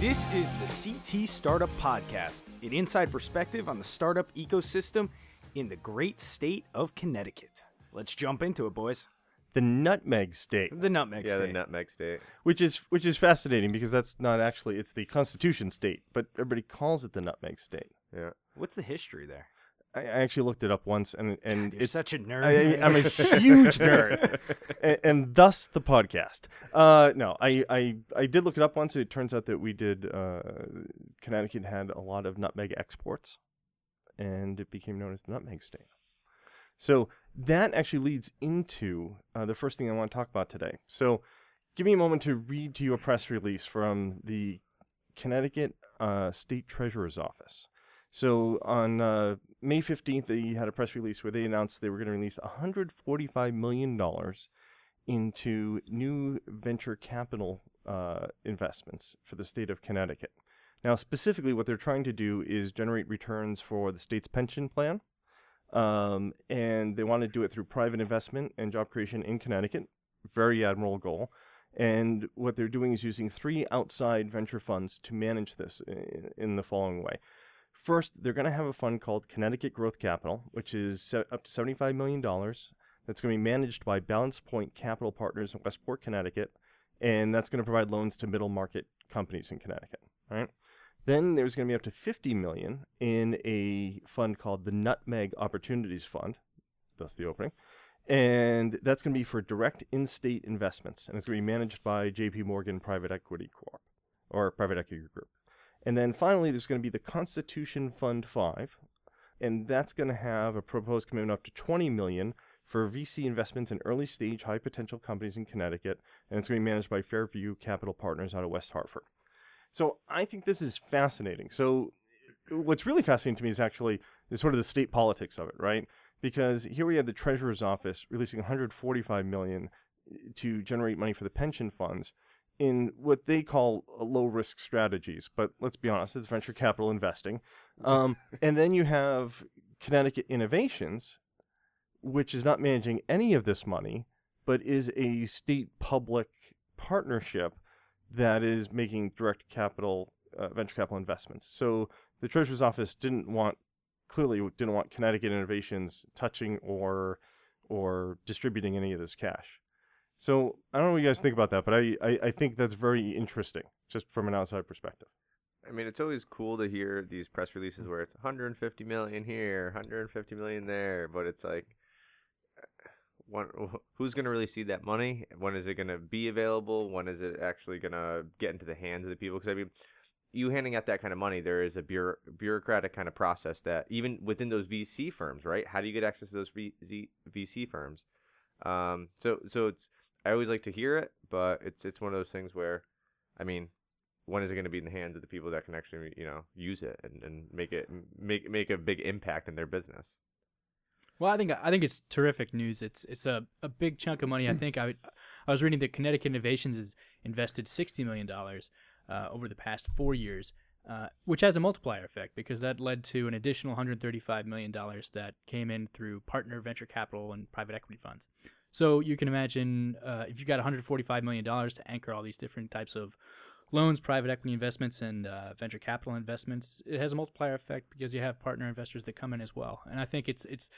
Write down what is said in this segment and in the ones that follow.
This is the CT Startup Podcast, an inside perspective on the startup ecosystem in the great state of Connecticut. Let's jump into it, boys. The nutmeg state, The nutmeg state. yeah, state. the nutmeg state. which is which is fascinating because that's not actually it's the Constitution state, but everybody calls it the nutmeg state. Yeah. What's the history there? I, I actually looked it up once, and and You're it's such a nerd. I, I'm a huge nerd, and, and thus the podcast. Uh, no, I, I I did look it up once. It turns out that we did. Uh, Connecticut had a lot of nutmeg exports, and it became known as the nutmeg state. So that actually leads into uh, the first thing I want to talk about today. So, give me a moment to read to you a press release from the Connecticut uh, State Treasurer's Office. So on uh, May 15th, they had a press release where they announced they were going to release $145 million into new venture capital uh, investments for the state of Connecticut. Now, specifically, what they're trying to do is generate returns for the state's pension plan. Um, and they want to do it through private investment and job creation in Connecticut. Very admirable goal. And what they're doing is using three outside venture funds to manage this in, the following way. First, they're going to have a fund called Connecticut Growth Capital, which is up to $75 million. That's going to be managed by Balance Point Capital Partners in Westport, Connecticut. And that's going to provide loans to middle market companies in Connecticut. All right. Then there's going to be up to 50 million in a fund called the Nutmeg Opportunities Fund. Thus the opening. And that's going to be for direct in-state investments, and it's going to be managed by J.P. Morgan Private Equity Corp. or Private Equity Group. And then finally, there's going to be the Constitution Fund 5, and that's going to have a proposed commitment up to 20 million for VC investments in early stage high potential companies in Connecticut, and it's going to be managed by Fairview Capital Partners out of West Hartford. So I think this is fascinating. So what's really fascinating to me is actually is sort of the state politics of it, right? Because here we have the treasurer's office releasing 145 million to generate money for the pension funds in what they call low risk strategies. But let's be honest, it's venture capital investing. Um, and then you have Connecticut Innovations, which is not managing any of this money, but is a state public partnership that is making direct capital, uh, venture capital investments. So the treasurer's office didn't want, clearly didn't want Connecticut Innovations touching or or distributing any of this cash. So I don't know what you guys think about that, but I, I, I think that's very interesting, just from an outside perspective. I mean, it's always cool to hear these press releases where it's 150 million here, 150 million there, but it's like, one, who's going to really see that money? When is it going to be available? When is it actually going to get into the hands of the people? Because I mean, you handing out that kind of money, there is a bureau- bureaucratic kind of process that even within those VC firms, right? How do you get access to those VC, VC firms? Um, so so it's I always like to hear it, but it's it's one of those things where, I mean, when is it going to be in the hands of the people that can actually you know use it and, and make it make make a big impact in their business? Well, I think I think it's terrific news. It's it's a, a big chunk of money. I think I I was reading that Connecticut Innovations has invested sixty million dollars uh, over the past four years, uh, which has a multiplier effect because that led to an additional one hundred thirty five million dollars that came in through partner venture capital and private equity funds. So you can imagine uh, if you've got one hundred forty five million dollars to anchor all these different types of loans, private equity investments, and uh, venture capital investments, it has a multiplier effect because you have partner investors that come in as well. And I think it's it's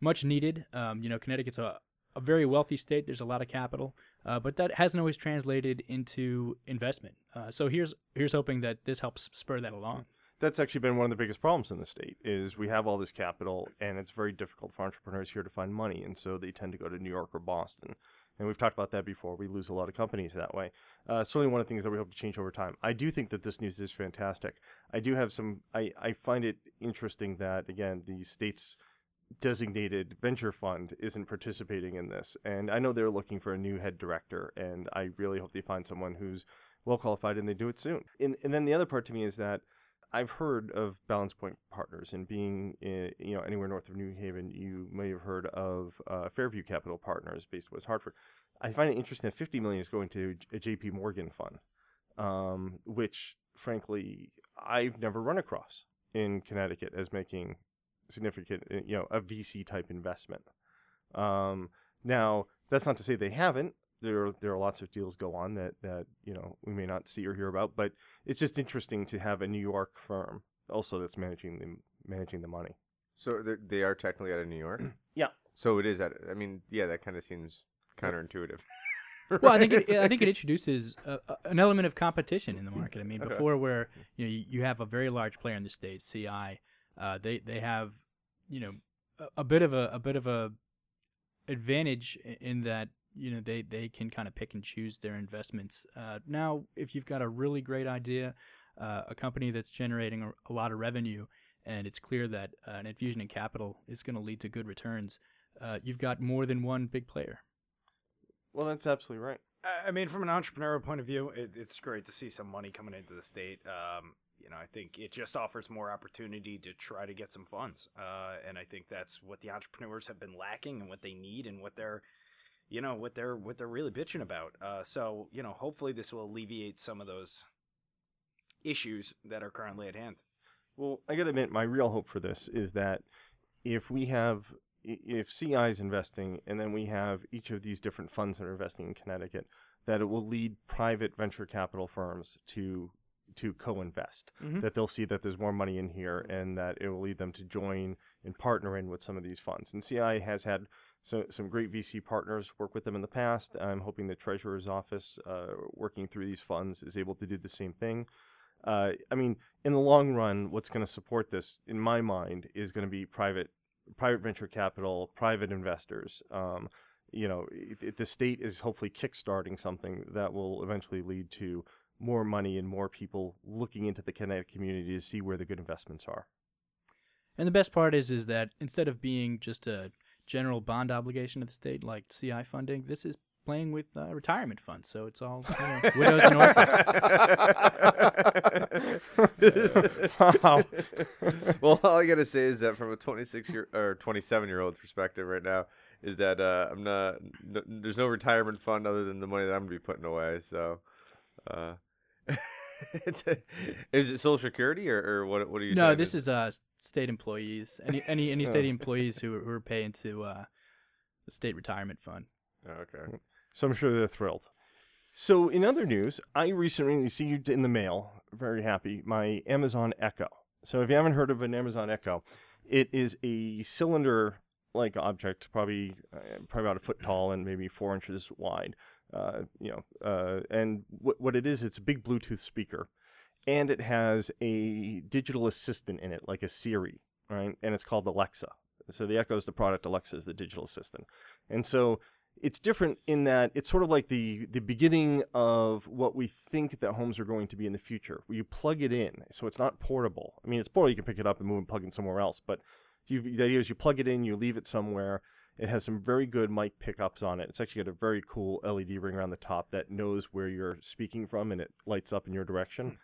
much needed. Um, you know, Connecticut's a, a very wealthy state. There's a lot of capital, uh, but that hasn't always translated into investment. Uh, so here's here's hoping that this helps spur that along. That's actually been one of the biggest problems in the state is we have all this capital and it's very difficult for entrepreneurs here to find money and so they tend to go to New York or Boston. And we've talked about that before. We lose a lot of companies that way. Uh, certainly one of the things that we hope to change over time. I do think that this news is fantastic. I do have some, I, I find it interesting that, again, the state's designated venture fund isn't participating in this. And I know they're looking for a new head director, and I really hope they find someone who's well qualified and they do it soon. And, and then the other part to me is that I've heard of Balance Point Partners, and being in, you know anywhere north of New Haven, you may have heard of uh, Fairview Capital Partners, based in West Hartford. I find it interesting that 50 million is going to a JP Morgan fund, um, which frankly I've never run across in Connecticut as making significant, uh, you know, a VC type investment. Um, now that's not to say they haven't. There, there are lots of deals go on that, that you know we may not see or hear about, but it's just interesting to have a New York firm also that's managing the managing the money. So they're- technically out of New York. Yeah. So it is at. I mean, yeah, that kind of seems counterintuitive. Well, I think it, I think it introduces a, a- an element of competition in the market. I mean, Okay. before where you know you, you have a very large player in the state, CI, uh, they they have you know a, a bit of a, a bit of a advantage in that you know they they can kind of pick and choose their investments. Uh, now, if you've got a really great idea, uh, a company that's generating a, a lot of revenue, and it's clear that uh, an infusion in capital is going to lead to good returns, uh, you've got more than one big player. Well, that's absolutely right. I- I mean, from an entrepreneurial point of view, it, it's great to see some money coming into the state. Um, you know, I think it just offers more opportunity to try to get some funds, uh, and I think that's what the entrepreneurs have been lacking and what they need and what they're, you know, what they're what they're really bitching about. Uh, so, you know, hopefully this will alleviate some of those issues that are currently at hand. Well, I got to admit, my real hope for this is that if we have, if CI is investing, and then we have each of these different funds that are investing in Connecticut, that it will lead private venture capital firms to to co-invest. Mhm. That they'll see that there's more money in here, and that it will lead them to join and partner in with some of these funds. And CI has had so, some great VC partners work with them in the past. I'm hoping the Treasurer's Office, uh, working through these funds, is able to do the same thing. Uh, I mean, in the long run, what's going to support this, in my mind, is going to be private, private venture capital, private investors. Um, you know, it, it- the state is hopefully kickstarting something that will eventually lead to more money and more people looking into the Connecticut community to see where the good investments are. And the best part is, is that instead of being just a general bond obligation of the state like CI funding, this is playing with uh, retirement funds. So it's all you know, widows and orphans. wow. well, all I gotta say is that from a 26 year or 27 year old perspective right now is that uh, I'm not. No, there's no retirement fund other than the money that I'm gonna be putting away. So, uh, is it Social Security or, or what? What are you? no, saying? this is uh, state employees. Any any any state employees who are, who are paying to uh, the state retirement fund. Oh, okay. So I'm sure they're thrilled. So in other news, I recently received in the mail, very happy, my Amazon Echo. So if you haven't heard of an Amazon Echo, it is a cylinder-like object, probably uh, probably about a foot tall and maybe four inches wide. Uh, you know, uh, and what what it is, it's a big Bluetooth speaker, and it has a digital assistant in it, like a Siri, right? And it's called Alexa. So the Echo is the product, Alexa is the digital assistant, and so it's different in that it's sort of like the the beginning of what we think that homes are going to be in the future. You plug it in, so it's not portable. I mean, it's portable; you can pick it up and move and plug it somewhere else. But you, the idea is you plug it in, you leave it somewhere. It has some very good mic pickups on it. It's actually got a very cool LED ring around the top that knows where you're speaking from, and it lights up in your direction. Hmm.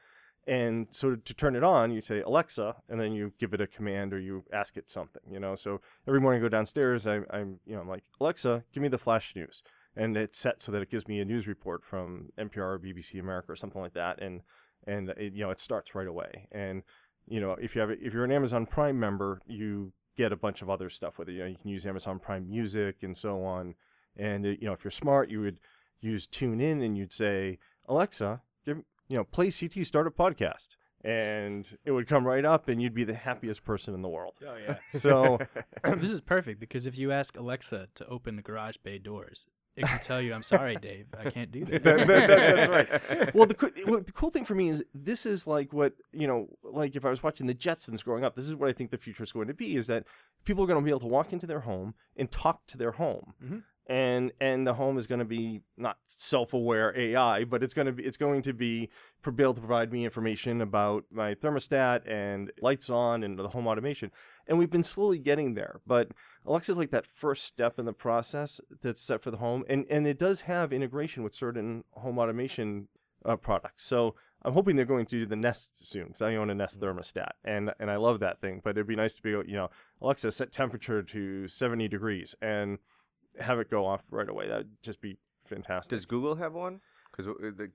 And so to turn it on, you say Alexa, and then you give it a command or you ask it something, you know. So every morning I go downstairs, I, I'm, you know, I'm like Alexa, give me the flash news, and it's set so that it gives me a news report from NPR or BBC America or something like that, and and it, you know it starts right away. And you know if you have if you're an Amazon Prime member, you get a bunch of other stuff with it. You know you can use Amazon Prime Music and so on. And it, you know if you're smart, you would use TuneIn and you'd say Alexa, give you know play CT Startup Podcast, and it would come right up, and you'd be the happiest person in the world. Oh yeah. So this is perfect because if you ask Alexa to open the garage bay doors, it can tell you, "I'm sorry, Dave, I can't do that." That- that- that- that's right. Well, the coo- well, the cool thing for me is this is like what you know, like if I was watching the Jetsons growing up, this is what I think the future is going to be: is that people are going to be able to walk into their home and talk to their home, Mhm. And and the home is going to be not self-aware AI, but it's going to be it's going to be be able to provide me information about my thermostat and lights on and the home automation. And we've been slowly getting there, but Alexa's like that first step in the process that's set for the home, and and it does have integration with certain home automation uh, products. So I'm hoping they're going to do the Nest soon because I own a Nest thermostat, and and I love that thing. But it'd be nice to be, able- you know, Alexa set temperature to 70 degrees and have it go off right away. That'd just be fantastic. Does Google have one? Because uh, the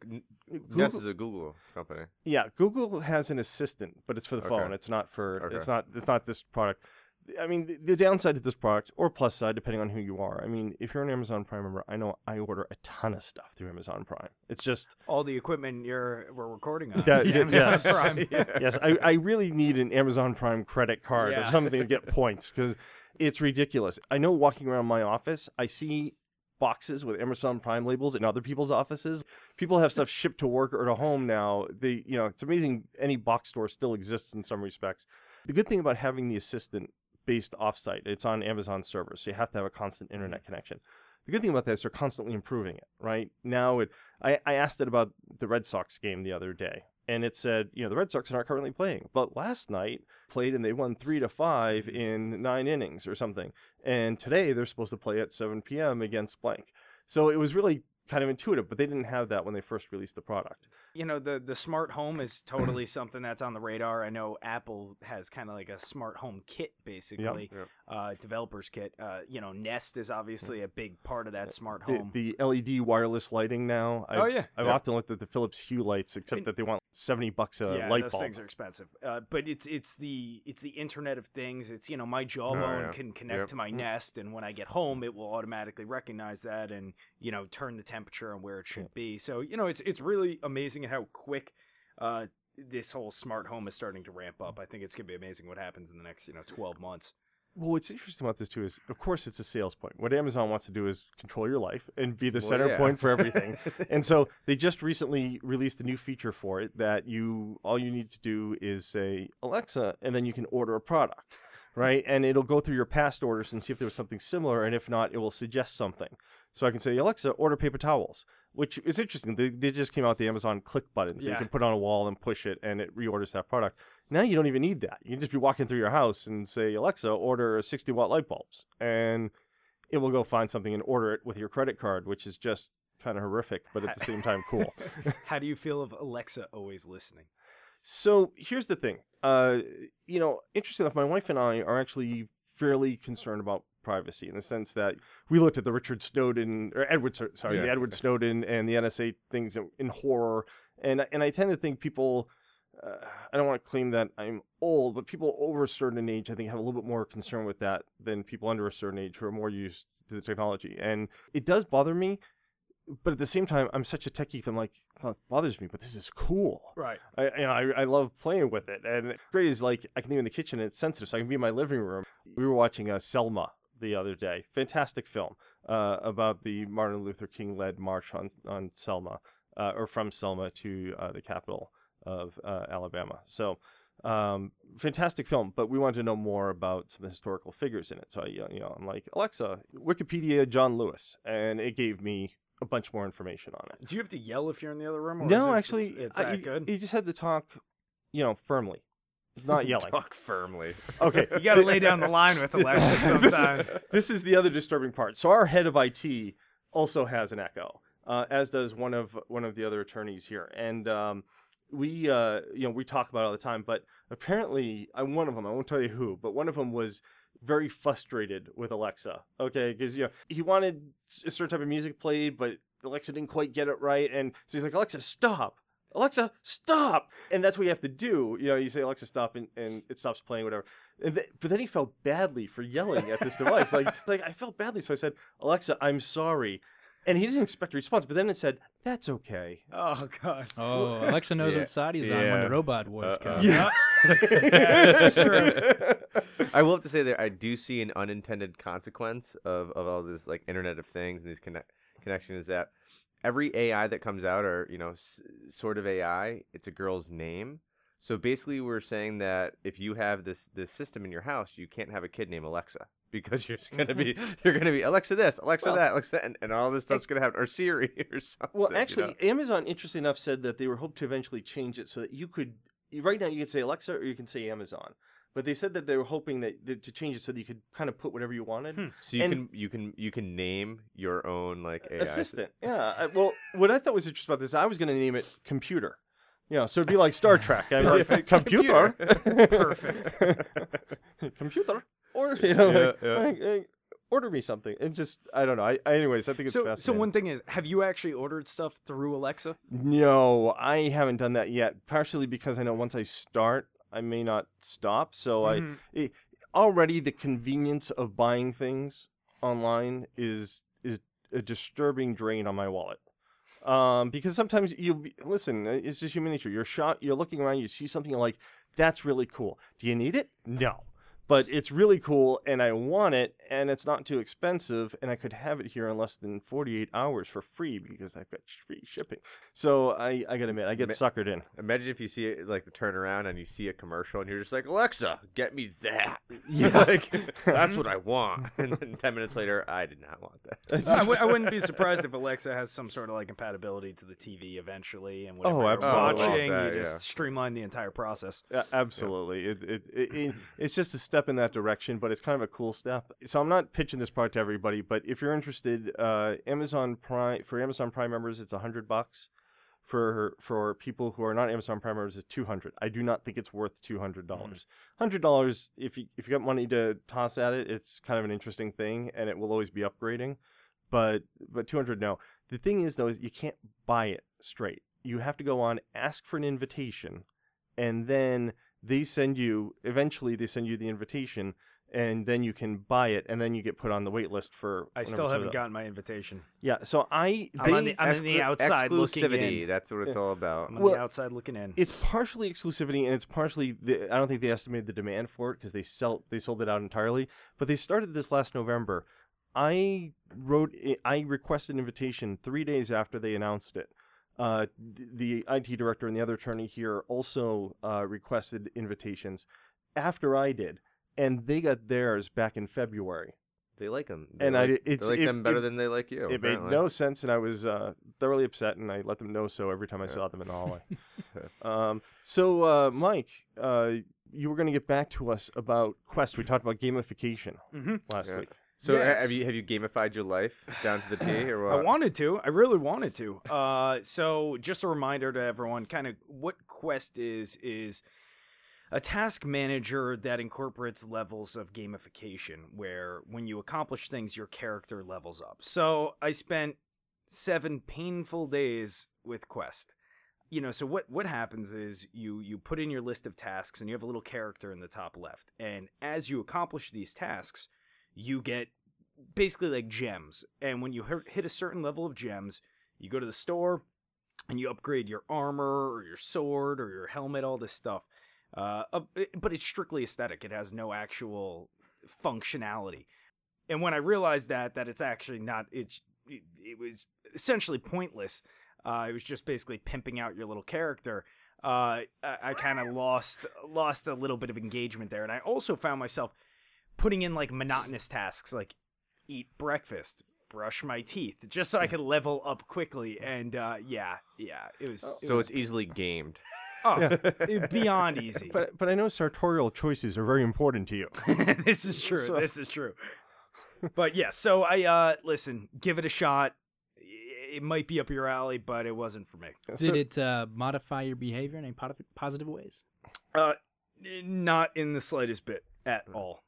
Nest is a Google company. Yeah, Google has an assistant, but it's for the Okay. phone. It's not for. Okay. It's not. It's not this product. I mean, the, the downside to this product, or plus side, depending on who you are. I mean, if you're an Amazon Prime member, I know I order a ton of stuff through Amazon Prime. It's just All the equipment you're we're recording on. Yeah, is yeah, Amazon yes. Prime. yes, I, I really need an Amazon Prime credit card or something to get points because it's ridiculous. I know walking around my office, I see boxes with Amazon Prime labels in other people's offices. People have stuff shipped to work or to home now. They, you know, it's amazing. Any box store still exists in some respects. The good thing about having the assistant based offsite, it's on Amazon servers, so you have to have a constant internet mm-hmm. connection. The good thing about that is they're constantly improving it, right? Now, it, I, I asked it about the Red Sox game the other day, and it said, you know, the Red Sox are not currently playing, but last night played and they won three to five in nine innings or something. And today they're supposed to play at 7 p.m. against blank. So it was really kind of intuitive, but they didn't have that when they first released the product. You know, the the smart home is totally something that's on the radar. I know Apple has kind of like a smart home kit, basically, Yep. uh, developers kit. Uh, you know, Nest is obviously a big part of that smart home. the LED wireless lighting now. I've, Oh, yeah. I've often looked at the Philips Hue lights, except And- that they want 70 bucks a yeah, light those bulb. things are expensive. Uh, but it's it's the it's the Internet of Things. It's you know my jawbone Oh, yeah. can connect Yep. to my Nest, and when I get home, it will automatically recognize that and you know turn the temperature and where it should be. So you know it's it's really amazing how quick uh, this whole smart home is starting to ramp up. I think it's gonna be amazing what happens in the next you know twelve months. Well, what's interesting about this too is, of course, it's a sales point. What Amazon wants to do is control your life and be the Well, center yeah. point for everything. and so they just recently released a new feature for it that you all you need to do is say Alexa, and then you can order a product, right? And it'll go through your past orders and see if there was something similar, and if not, it will suggest something. So I can say Alexa, order paper towels, which is interesting. They, they just came out with the Amazon click button, so you can put on a wall and push it, and it reorders that product. Now you don't even need that. You can just be walking through your house and say, Alexa, order 60 watt light bulbs. And it will go find something and order it with your credit card, which is just kind of horrific, but at the same time cool. How do you feel of Alexa always listening? So here's the thing. Uh, you know, interesting enough, my wife and I are actually fairly concerned about privacy in the sense that we looked at the Richard Snowden or Edward, Sor- sorry, the Edward Snowden and the NSA things in, in horror, and and I tend to think people. Uh, I don't want to claim that I'm old, but people over a certain age, I think, have a little bit more concern with that than people under a certain age who are more used to the technology. And it does bother me, but at the same time, I'm such a techie. that I'm like, well, it bothers me, but this is cool. Right. I you know I, I love playing with it, and great is like I can leave in the kitchen and it's sensitive, so I can be in my living room. We were watching uh, Selma the other day, fantastic film uh, about the Martin Luther King led march on on Selma, uh, or from Selma to uh, the capital of uh, Alabama. So. Um, fantastic film, but we wanted to know more about some of the historical figures in it. So I, you know, I'm like Alexa, Wikipedia, John Lewis, and it gave me a bunch more information on it. Do you have to yell if you're in the other room? Or No, it- actually, it's, it's that you, good. You just had to talk, you know, firmly, not yelling. Talk firmly. okay, You got to lay down the line with Alexa sometime. this is the other disturbing part. So our head of IT also has an Echo, uh, as does one of one of the other attorneys here, and um, we, uh, you know, we talk about it all the time. But apparently, uh, one of them, I won't tell you who, but one of them was very frustrated with Alexa. Okay, because you know he wanted a certain type of music played, but Alexa didn't quite get it right, and so he's like, Alexa, stop. Alexa, stop! And that's what you have to do. You know, you say Alexa, stop, and, and it stops playing, whatever. And th- but then he felt badly for yelling at this device. Like, like I felt badly, so I said, Alexa, I'm sorry. And he didn't expect a response, but then it said, "That's okay." Oh God. Oh, Alexa knows Yeah. what side he's on when Yeah. the robot wars Uh-uh. come. Yeah, that's true. I will have to say that I do see an unintended consequence of, of all this like Internet of Things and these connect connections that every AI that comes out or you know s- sort of AI, it's a girl's name. So basically, we're saying that if you have this this system in your house, you can't have a kid named Alexa because you're gonna be you're gonna be Alexa this, Alexa Well- that, Alexa, that, and, and all this stuff's gonna happen or Siri or something. Well, you actually, know? Amazon, interesting enough, said that they were hope to eventually change it so that you could. Right now, you can say Alexa or you can say Amazon, but they said that they were hoping that, that to change it so that you could kind of put whatever you wanted. Hmm. so you and- can you can you can name your own like AI assistant. Yeah. I, well, what I thought was interesting about this, I was going to name it computer. You know, so it'd be like Star Trek. I'm like, Perfect. computer. Perfect. computer. Or you know, Yeah, like, yeah. like, like, order me something. And just I don't know. I, I anyways, I think it's so, fascinating. so one thing is, have you actually ordered stuff through Alexa? No, I haven't done that yet. Partially because I know once I start, I may not stop. So Mhm. I it, already the convenience of buying things online is is a disturbing drain on my wallet. Um, because sometimes you listen, it's just human nature. You're shot, you're looking around, you see something like, that's really cool. Do you need it? No. But it's really cool and I want it and it's not too expensive and I could have it here in less than 48 hours for free because I've got free shipping. So I, I gotta admit, I get Ma- suckered in. Imagine if you see it like the turnaround and you see a commercial and you're just like, Alexa, get me that. Yeah. like that's what I want. And then ten minutes later, I did not want that. I w- I wouldn't be surprised if Alexa has some sort of like compatibility to the TV eventually, and oh, whatever Oh, you're absolutely. watching, Oh, that, you just yeah. streamline the entire process. Yeah, absolutely. It, it, it, it, it's just a step in that direction, but it's kind of a cool step. So I'm not pitching this product to everybody, but if you're interested, uh, Amazon Prime for Amazon Prime members, it's a hundred bucks. For for people who are not Amazon Prime members, it's two hundred. I do not think it's worth two hundred dollars. Hundred dollars, if you if you got money to toss at it, it's kind of an interesting thing, and it will always be upgrading. But but two hundred, no. The thing is though, is you can't buy it straight. You have to go on, ask for an invitation, and then they send you eventually they send you the invitation and then you can buy it and then you get put on the wait list for I still haven't comes gotten my invitation. yeah so i I'm on the, I'm on the Exclu- outside looking exclusivity. in. That's what it's all about. I'm on Well, the outside looking in. it's partially exclusivity and it's partially the, i don't think they estimated the demand for it because they sell they sold it out entirely but they started this last november i wrote i requested an invitation three days after they announced it uh, the IT director and the other attorney here also uh, requested invitations after I did, and they got theirs back in February. They like them, And I- it's- they like it- them better it- than they like you. it made no sense, and I was uh, thoroughly upset, and I let them know so every time I Yeah. saw them in the hallway. um, so, uh, Mike, uh, you were going to get back to us about Quest. We talked about gamification hmm last Yeah. week. So Yes. have you have you gamified your life down to the T or what? I wanted to. I really wanted to. Uh, so just a reminder to everyone, kind of what Quest is is a task manager that incorporates levels of gamification, where when you accomplish things, your character levels up. So I spent seven painful days with Quest. You know, so what what happens is you you put in your list of tasks and you have a little character in the top left, and as you accomplish these tasks, you get basically like gems. And when you hit- a certain level of gems, you go to the store and you upgrade your armor or your sword or your helmet, all this stuff. Uh, uh, but it's strictly aesthetic. It has no actual functionality. And when I realized that, that it's actually not, it's it, it was essentially pointless. Uh, it was just basically pimping out your little character. Uh, I, I kind of lost lost a little bit of engagement there, and I also found myself putting in like monotonous tasks like eat breakfast, brush my teeth, just so I could level up quickly. And uh, yeah, yeah, it was. it So was, it's easily gamed. oh, Yeah. beyond easy. But but I know sartorial choices are very important to you. this is true. So- This is true. But yeah, so I uh listen, give it a shot. It might be up your alley, but it wasn't for me. So- Did it uh, modify your behavior in any positive ways? Uh, not in the slightest bit at all.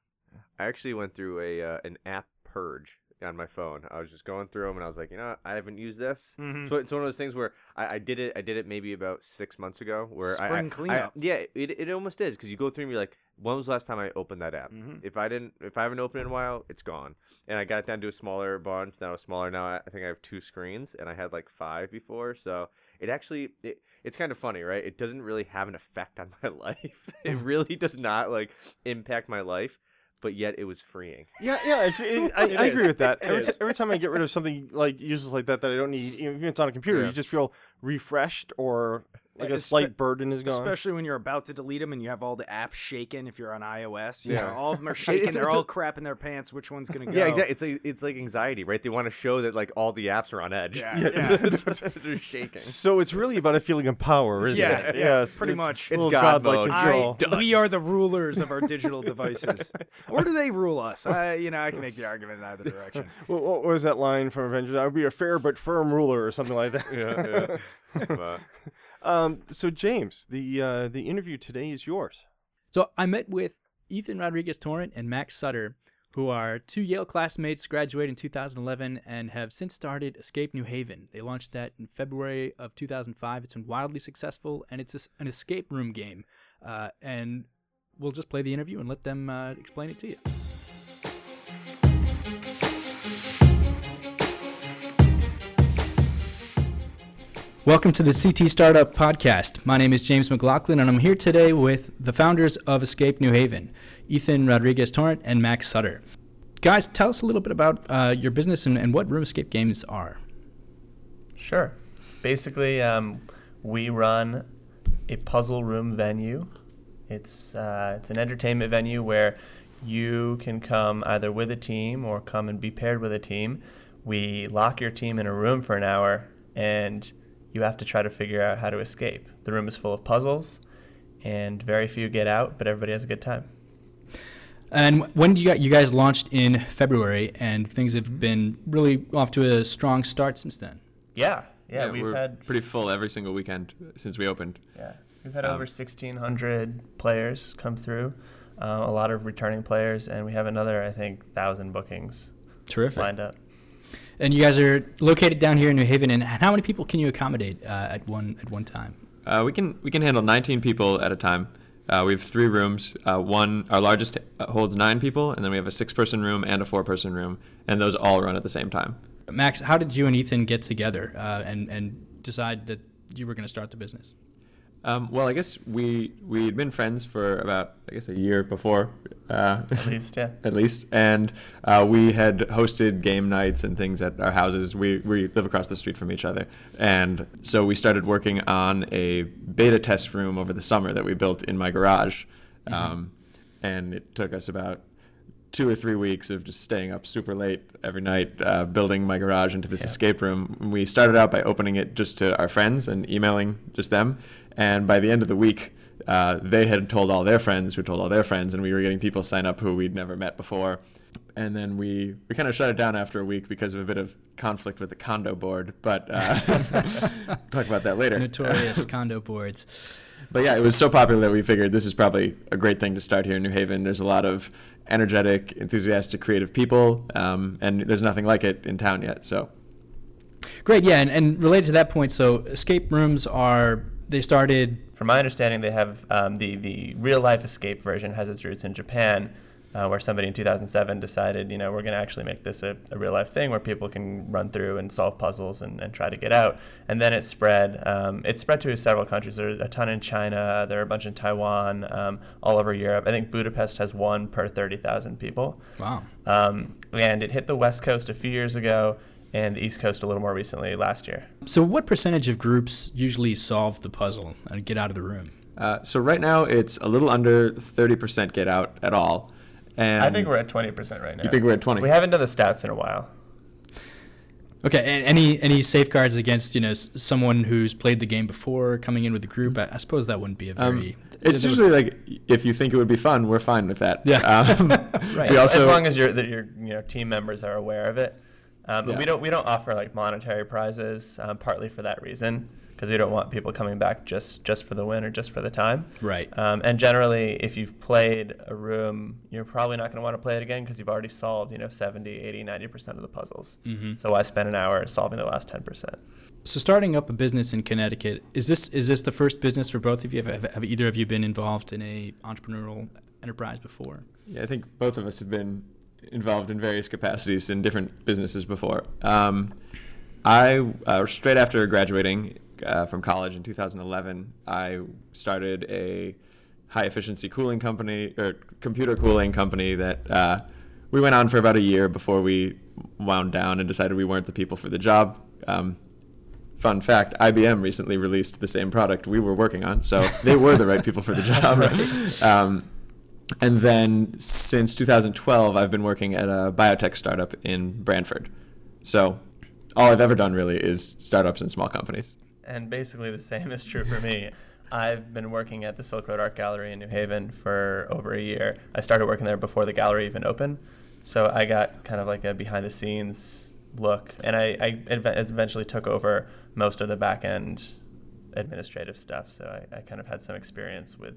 I actually went through a uh, an app purge on my phone. I was just going through them, and I was like, you know. I haven't used this. Mhm. So it's one of those things where I, I did it. I did it maybe about six months ago. Where I- Spring I, cleanup. I, yeah, it, it almost is because you go through and you're like, when was the last time I opened that app? Mhm. If I didn't, if I haven't opened it in a while, it's gone. And I got it down to a smaller bunch. Now it's smaller. Now I, I think I have two screens, and I had like five before. So it actually, it, it's kind of funny, right? It doesn't really have an effect on my life. it really does not like impact my life. But yet it was freeing. Yeah, yeah, it, it, I, It I agree with that. Every, ti- every time I get rid of something like useless like that that I don't need, even if it's on a computer, Yeah. you just feel refreshed or like a Espe- slight burden is gone. Especially when you're about to delete them and you have all the apps shaking. If you're on iOS, you Yeah. know, all of them are shaking. It's- They're it's a- all crapping their pants. Which one's gonna go? Yeah, exactly. It's like it's like anxiety, right? They want to show that like all the apps are on edge. Yeah, Yeah. yeah. They're shaking. So it's really about a feeling of power, isn't Yeah, it? yeah, yes, pretty it's- much. It's God godlike mode. control. I, we are the rulers of our digital devices, or do they rule us? I, you know, I can make the argument in either direction. What, what was that line from Avengers? I would be a fair but firm ruler, or something like that. yeah, yeah. But, Um, so James, the uh, the interview today is yours. So I met with Ethan Rodriguez Torrent and Max Sutter, who are two Yale classmates, graduated in 2011, and have since started Escape New Haven. They launched that in February of 2005. It's been wildly successful, and it's an escape room game. Uh, and we'll just play the interview and let them uh, explain it to you. Welcome to the CT Startup Podcast. My name is James McLaughlin, and I'm here today with the founders of Escape New Haven, Ethan Rodriguez Torrent and Max Sutter. Guys, tell us a little bit about uh, your business and, and what room escape games are. Sure. Basically, um, we run a puzzle room venue. It's uh, it's an entertainment venue where you can come either with a team or come and be paired with a team. We lock your team in a room for an hour, and you have to try to figure out how to escape. The room is full of puzzles, and very few get out, but everybody has a good time. And when you got you guys launched in February, and things have been really off to a strong start since then. Yeah, yeah, we've we're had pretty full every single weekend since we opened. Yeah, we've had Um, over 1,600 players come through, uh, a lot of returning players, and we have another, I think, thousand bookings Terrific. lined up. And you guys are located down here in New Haven. And how many people can you accommodate uh, at one at one time? Uh, we can we can handle 19 people at a time. Uh, we have three rooms. Uh, one, our largest holds nine people, and then we have a six-person room and a four-person room, and those all run at the same time. Max, how did you and Ethan get together uh, and and decide that you were going to start the business? Um, well, I guess we we had been friends for about I guess a year before, uh, At least, yeah. at least, and uh, we had hosted game nights and things at our houses. We we live across the street from each other, and so we started working on a beta test room over the summer that we built in my garage, um, and it took us about two or three weeks of just staying up super late every night uh, building my garage into this escape room. We started out by opening it just to our friends and emailing just them, and by the end of the week. Uh, they had told all their friends, who told all their friends, and we were getting people sign up who we'd never met before. And then we, we kind of shut it down after a week because of a bit of conflict with the condo board. But uh, talk about that later. Notorious condo boards. But yeah, it was so popular that we figured this is probably a great thing to start here in New Haven. There's a lot of energetic, enthusiastic, creative people, um, and there's nothing like it in town yet. So Great, yeah, and, and related to that point, so escape rooms are they started From my understanding, they have um, the the real life escape version has its roots in Japan, uh, where somebody in 2007 decided, you know, we're going to actually make this a, a real life thing where people can run through and solve puzzles and, and try to get out. And then it spread. Um, it spread to several countries. There's a ton in China. There are a bunch in Taiwan, um, all over Europe. I think Budapest has one per 30,000 people. wow. Um, and it hit the West Coast a few years ago, and the East Coast a little more recently last year. So what percentage of groups usually solve the puzzle and get out of the room? uh, so right now it's a little under 30% get out at all. And I think we're at 20% right now. You think we're at 20? We haven't done the stats in a while. Okay, any any safeguards against you know someone who's played the game before coming in with the group? I, I suppose that wouldn't be a Um, very. it's that would- usually like if you think it would be fun, we're fine with that. Yeah. Um, Right. We also as long as your your you know team members are aware of it. Um, Yeah. we don't we don't offer like monetary prizes, um, partly for that reason, because we don't want people coming back just just for the win or just for the time. right. Um, and generally, if you've played a room, you're probably not going to want to play it again because you've already solved, you know, 70, 80, 90% of the puzzles. Mm-hmm. So why spend an hour solving the last 10%? So starting up a business in Connecticut is this is this the first business for both of you? Have, have either of you been involved in a entrepreneurial enterprise before? Yeah, I think both of us have been involved in various capacities in different businesses before. Um, I uh, straight after graduating uh, from college in 2011, I started a high efficiency cooling company or computer cooling company that uh, we went on for about a year before we wound down and decided we weren't the people for the job. Um, fun fact IBM recently released the same product we were working on, so they were the right people for the job. um, and then since 2012, I've been working at a biotech startup in Branford. So all I've ever done really is startups and small companies. And basically, the same is true for me. I've been working at the Silk Road Art Gallery in New Haven for over a year. I started working there before the gallery even opened. So I got kind of like a behind the scenes look. And I, I eventually took over most of the back end administrative stuff. So I, I kind of had some experience with,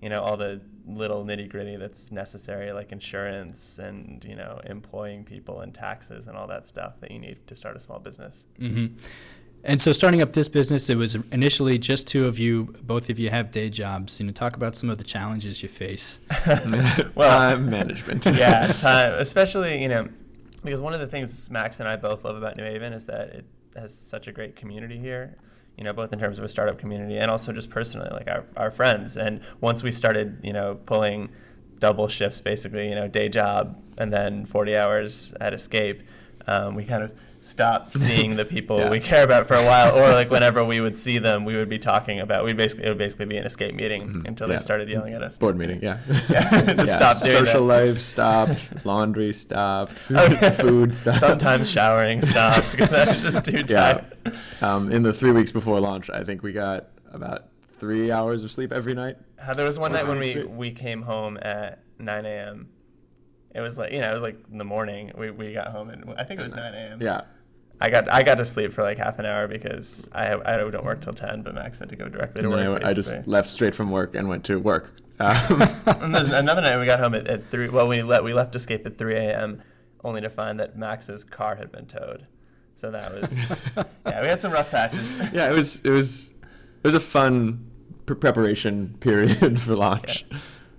you know all the little nitty gritty that's necessary, like insurance and you know employing people and taxes and all that stuff that you need to start a small business. Mm-hmm. And so, starting up this business, it was initially just two of you. Both of you have day jobs. You know, talk about some of the challenges you face. Well- time management. yeah, time, especially you know, because one of the things Max and I both love about New Haven is that it has such a great community here. You know, both in terms of a startup community and also just personally, like our our friends. And once we started, you know, pulling double shifts, basically, you know, day job and then 40 hours at Escape, um, we kind of stopped seeing the people Yeah. we care about for a while, or like whenever we would see them, we would be talking about. We basically it would basically be an Escape meeting Mhm. until Yeah. they started yelling at us. Board meeting, yeah. Yeah, Yeah, stop doing Social that. life stopped. Laundry stopped. Oh. Food stopped. Sometimes showering stopped because I was just too Yeah. tired. Um, in the three weeks before launch, I think we got about three hours of sleep every night. Uh, there was one night when we, Shit. we came home at 9 a.m. It was like you know it was like in the morning. We, we got home and I think it was 9 a.m. Yeah. I got I got to sleep for like half an hour because I I don't work till 10, but Max had to go directly to And work. I, I just left straight from work and went to work. Um, and there's another night we got home at, at three. Well, we let we left Escape at 3 a.m. only to find that Max's car had been towed. So that was yeah. We had some rough patches. yeah, it was it was it was a fun pre- preparation period for launch.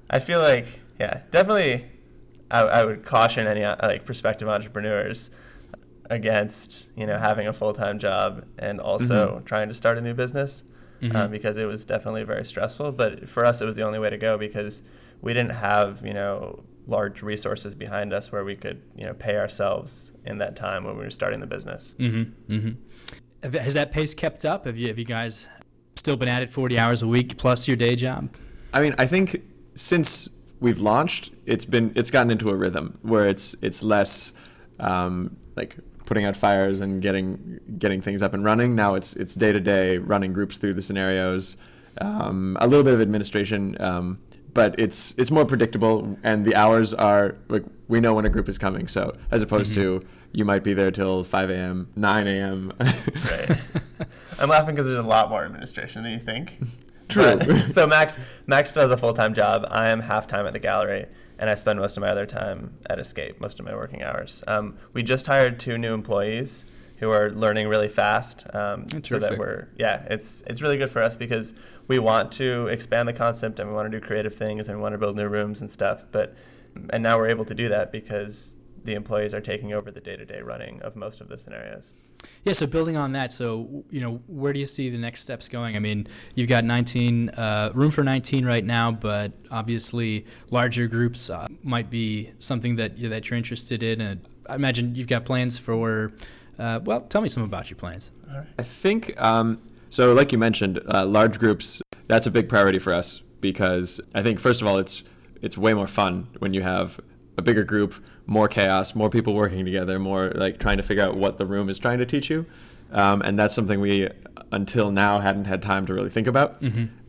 I feel like, yeah, definitely, I, I would caution any like prospective entrepreneurs against you know having a full time job and also trying to start a new business Mhm. um, because it was definitely very stressful. But for us, it was the only way to go because we didn't have you know large resources behind us where we could you know pay ourselves in that time when we were starting the business. Mm-hmm. Mm-hmm. Has that pace kept up? Have you have you guys still been at it 40 hours a week plus your day job? I mean, I think since we've launched, it's been it's gotten into a rhythm where it's it's less um, like putting out fires and getting getting things up and running. Now it's it's day to day running groups through the scenarios, um, a little bit of administration, um, but it's it's more predictable and the hours are like we know when a group is coming. So as opposed to you might be there till 5 a.m., 9 a.m. Right. I'm laughing because there's a lot more administration than you think. True. But- so Max Max does a full time job. I am half time at the gallery, and I spend most of my other time at Escape, most of my working hours. Um, we just hired two new employees who are learning really fast. Um, so that we're yeah, it's it's really good for us because we want to expand the concept and we want to do creative things and we want to build new rooms and stuff. But and now we're able to do that because the employees are taking over the day to day running of most of the scenarios. Yeah, so building on that, so you know, where do you see the next steps going? I mean, you've got 19 uh, room for 19 right now, but obviously larger groups uh, might be something that you, that you're interested in. And I imagine you've got plans for. Uh, well, tell me some about your plans. I think um, so. Like you mentioned, uh, large groups. That's a big priority for us because I think first of all, it's it's way more fun when you have a bigger group, more chaos, more people working together, more like trying to figure out what the room is trying to teach you, um, and that's something we until now hadn't had time to really think about.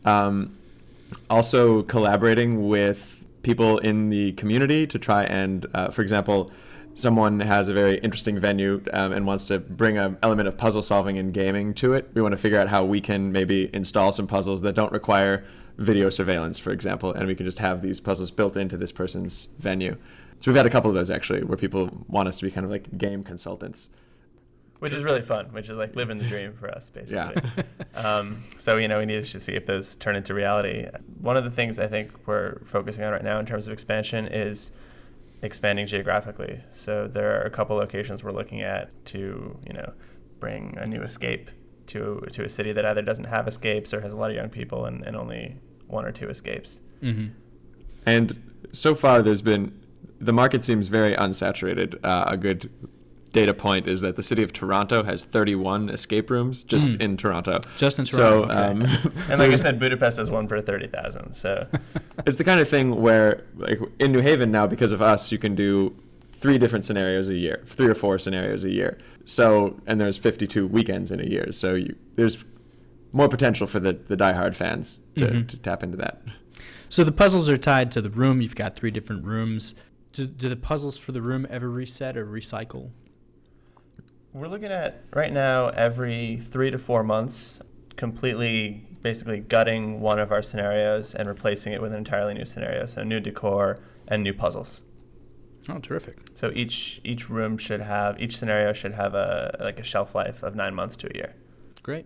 Um, also, collaborating with people in the community to try and, uh, for example, someone has a very interesting venue um, and wants to bring an element of puzzle solving and gaming to it. We want to figure out how we can maybe install some puzzles that don't require video surveillance, for example, and we can just have these puzzles built into this person's venue. So we've had a couple of those actually, where people want us to be kind of like game consultants. which is really fun, which is like living the dream for us, Yeah. basically. um, so you know, we needed to see if those turn into reality. One of the things I think we're focusing on right now in terms of expansion is expanding geographically. So there are a couple locations we're looking at to you know bring a new escape to to a city that either doesn't have escapes or has a lot of young people and, and only one or two escapes. Mm-hmm. And so far, there's been the market seems very unsaturated. Uh, a good data point is that the city of Toronto has 31 escape rooms just Mm. in Toronto. Just in So, Toronto, okay. um, And like I said, Budapest has one per thirty thousand. So it's the kind of thing where, like in New Haven now, because of us, you can do three different scenarios a year, three or four scenarios a year. So, and there's 52 weekends in a year. So you, there's more potential for the, the diehard fans to, Mhm. to tap into that. So the puzzles are tied to the room. You've got three different rooms. Do, do the puzzles for the room ever reset or recycle? We're looking at right now every three to four months, completely basically gutting one of our scenarios and replacing it with an entirely new scenario. So new decor and new puzzles. Oh, terrific. So each each room should have each scenario should have a like a shelf life of nine months to a year. Great.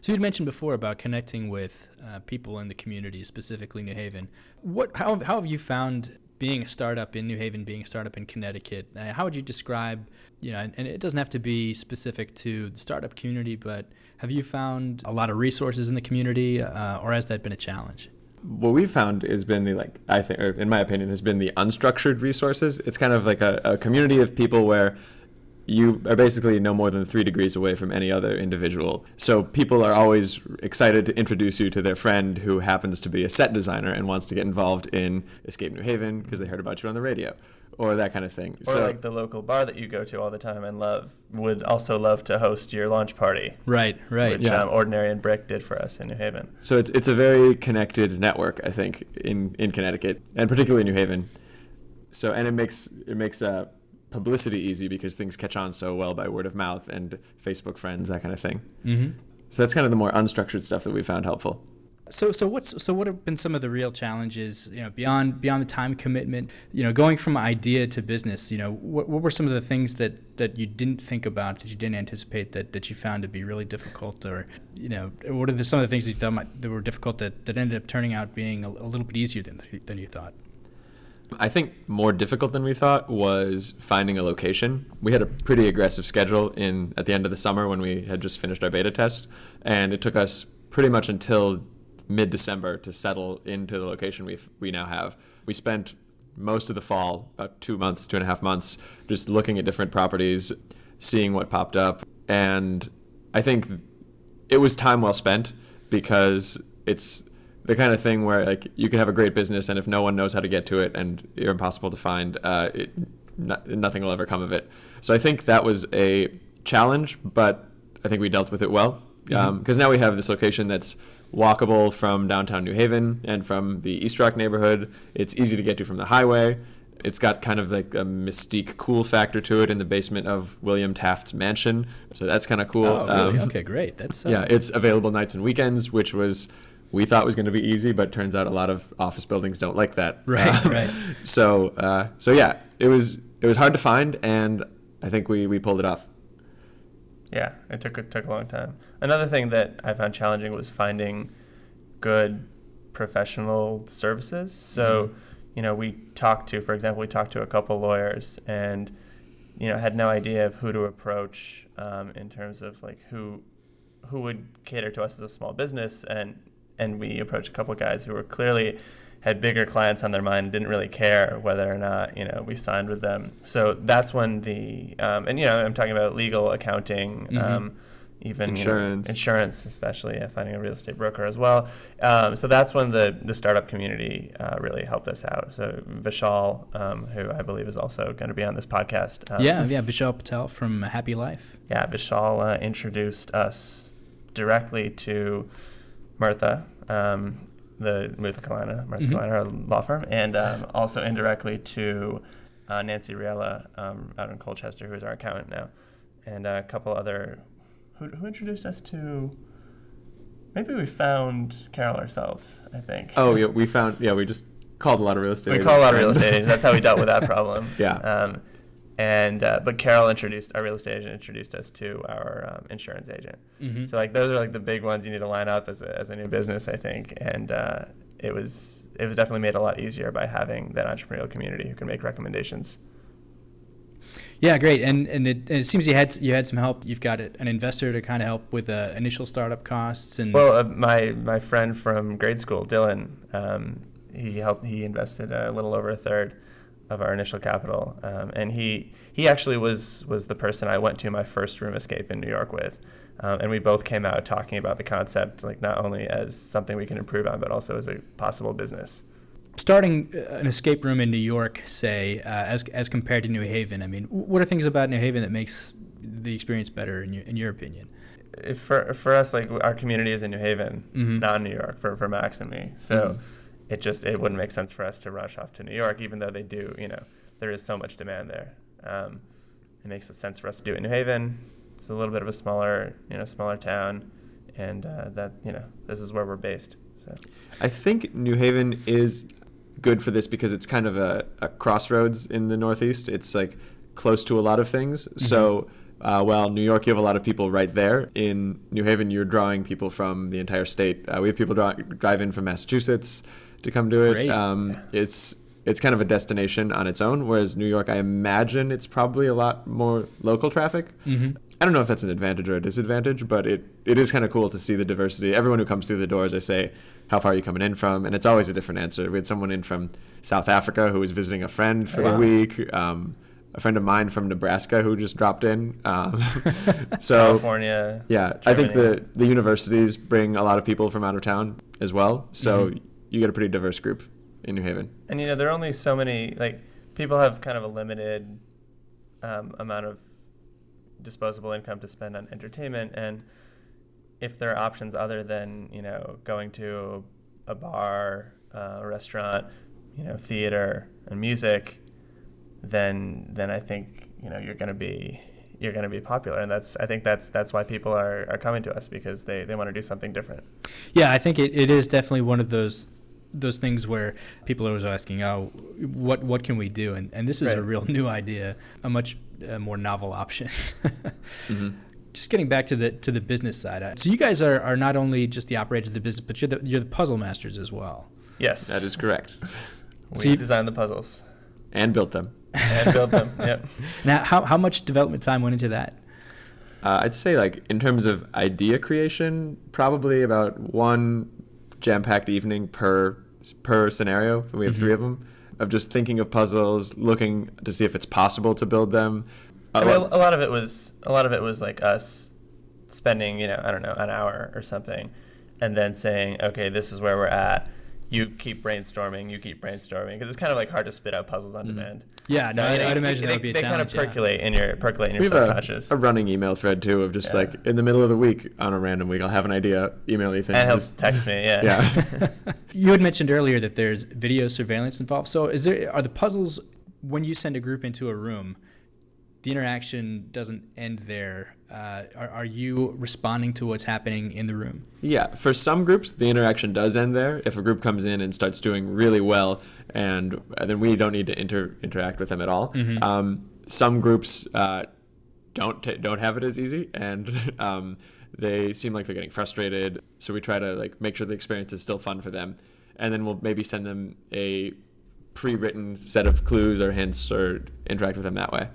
So you'd mentioned before about connecting with uh, people in the community, specifically New Haven. What how, how have you found being a startup in New Haven, being a startup in Connecticut? Uh, how would you describe, you know, and, and it doesn't have to be specific to the startup community, but have you found a lot of resources in the community, uh, or has that been a challenge? what we've found has been the like I think, or in my opinion, has been the unstructured resources. It's kind of like a, a community of people where you are basically no more than three degrees away from any other individual. So people are always excited to introduce you to their friend who happens to be a set designer and wants to get involved in Escape New Haven because they heard about you on the radio or that kind of thing. Or so like the local bar that you go to all the time and love would also love to host your launch party, Right, right. which Yeah. um, Ordinary and Brick did for us in New Haven. So it's it's a very connected network, I think, in, in Connecticut and particularly New Haven. So and it makes it makes uh, publicity easy because things catch on so well by word of mouth and Facebook friends, that kind of thing. hmm So that's kind of the more unstructured stuff that we found helpful. So, so what's so what have been some of the real challenges? You know, beyond beyond the time commitment. You know, going from idea to business. You know, what, what were some of the things that that you didn't think about that you didn't anticipate that, that you found to be really difficult, or you know, what are the, some of the things that you thought might, that were difficult that, that ended up turning out being a, a little bit easier than than you thought? I think more difficult than we thought was finding a location. We had a pretty aggressive schedule in at the end of the summer when we had just finished our beta test, and it took us pretty much until mid-December to settle into the location we we now have. We spent most of the fall, about two months, two and a half months, just looking at different properties, seeing what popped up, and I think it was time well spent because it's the kind of thing where like you can have a great business and if no one knows how to get to it and you're impossible to find uh, it, no, nothing will ever come of it. So i think that was a challenge but i think we dealt with it well. Because now we have this location that's walkable from downtown new haven and from the east rock neighborhood. It's easy to get to from the highway. It's got kind of like a mystique cool factor to it in the basement of william taft's mansion. So that's kind of cool. Oh, really? Um, okay, great. That's uh, yeah, it's available nights and weekends, which was we thought was going to be easy, but turns out a lot of office buildings don't like that. Right, Uh, right. So, uh, so yeah, it was it was hard to find, and I think we we pulled it off. Yeah, it took it took a long time. Another thing that I found challenging was finding good professional services. So, you know, we talked to, for example, we talked to a couple lawyers and, you know, had no idea of who to approach um, in terms of like who who would cater to us as a small business and and we approached a couple of guys who were clearly had bigger clients on their mind didn't really care whether or not you know we signed with them so that's when the um, and you know i'm talking about legal accounting Mhm. um, even you know, Insurance. insurance especially uh, finding a real estate broker as well um, so that's when the the startup community uh, really helped us out so vishal um, who i believe is also going to be on this podcast um, yeah, yeah. Vishal Patel from Happy Life. yeah, Vishal uh, introduced us directly to Murtha, um, the Murtha Cullina, Murtha Mhm. Cullina, our law firm, and um, also indirectly to uh, Nancy Riella um, out in Colchester, who is our accountant now, and a couple other. Who, who introduced us to? Maybe we found Carol ourselves. I think. Oh yeah, we found yeah we just called a lot of real estate. we agents, call a lot of real estate agents. That's how we dealt with that problem. Yeah. Um, and uh, but Carol introduced our real estate agent introduced us to our um, insurance agent. Mm-hmm. So like those are like the big ones you need to line up as a, as a new business, I think. And uh, it was it was definitely made a lot easier by having that entrepreneurial community who can make recommendations. Yeah, great. And and it, and it seems you had you had some help. You've got an investor to kind of help with uh, initial startup costs and Well, uh, my my friend from grade school, Dylan, um, he helped. He invested a little over a third of our initial capital, um, and he he actually was was the person I went to my first room escape in New York with. Um, and we both came out talking about the concept, like not only as something we can improve on, but also as a possible business. starting uh, an escape room in New York, say, uh, as as compared to New Haven. I mean, what are things about New Haven that makes the experience better in your in your opinion? If for for us, like our community is in New Haven, Mhm. not New York, for for Max and me. So Mhm. It just it wouldn't make sense for us to rush off to New York, even though they do. You know, there is so much demand there. Um, it makes sense for us to do it in New Haven. It's a little bit of a smaller, you know, smaller town, and uh, that you know this is where we're based. So I think New Haven is good for this because it's kind of a, a crossroads in the Northeast. It's like close to a lot of things. So uh, while New York, you have a lot of people right there. In New Haven, you're drawing people from the entire state. Uh, we have people draw, drive in from Massachusetts to come do it. Um, it's it's kind of a destination on its own. Whereas New York, I imagine it's probably a lot more local traffic. Mm-hmm. I don't know if that's an advantage or a disadvantage, but it, it is kind of cool to see the diversity. Everyone who comes through the doors, I say, how far are you coming in from? And it's always a different answer. We had someone in from South Africa who was visiting a friend for the week. Um, a friend of mine from Nebraska who just dropped in. Um, so California. yeah, I think the the universities bring a lot of people from out of town as well. So Mm-hmm. You get a pretty diverse group in New Haven. And you know, there are only so many like people have kind of a limited um, amount of disposable income to spend on entertainment, and if there are options other than you know going to a bar, uh, a restaurant, you know, theater and music, then then I think you know you're going to be you're going to be popular, and that's I think that's that's why people are, are coming to us because they, they want to do something different. Yeah, I think it, it is definitely one of those those things where people are always asking, "Oh, what what can we do?" And and this is a real new idea, a much uh, more novel option. hmm Just getting back to the to the business side. uh, So you guys are, are not only just the operators of the business, but you're the you're the puzzle masters as well. Yes, That is correct, we So you- design the puzzles and built them. and build them. Yep. Now, how how much development time went into that? Uh, I'd say like in terms of idea creation, probably about one jam-packed evening per per scenario. We have three of them of just thinking of puzzles, looking to see if it's possible to build them. Uh, I mean, a lot of it was a lot of it was like us spending, you know, I don't know, an hour or something, and then saying, okay, this is where we're at. You keep brainstorming. You keep brainstorming because it's kind of like hard to spit out puzzles on mm. demand. Yeah, no, So I, I'd imagine they, that would be a they challenge. kind of yeah. percolate in your percolate in your we have subconscious, a, a running email thread too of just Yeah. like in the middle of the week on a random week I'll have an idea, email Ethan. and he'll just- text me. Yeah. Yeah. You had mentioned earlier that there's video surveillance involved. So, is there are the puzzles when you send a group into a room, the interaction doesn't end there. Uh, are, are you responding to what's happening in the room? Yeah, for some groups, the interaction does end there. If a group comes in and starts doing really well, and, and then we don't need to inter- interact with them at all. Um, some groups uh, don't ta don't have it as easy, and um, they seem like they're getting frustrated. So we try to like make sure the experience is still fun for them, and then we'll maybe send them a pre-written set of clues or hints, or interact with them that way.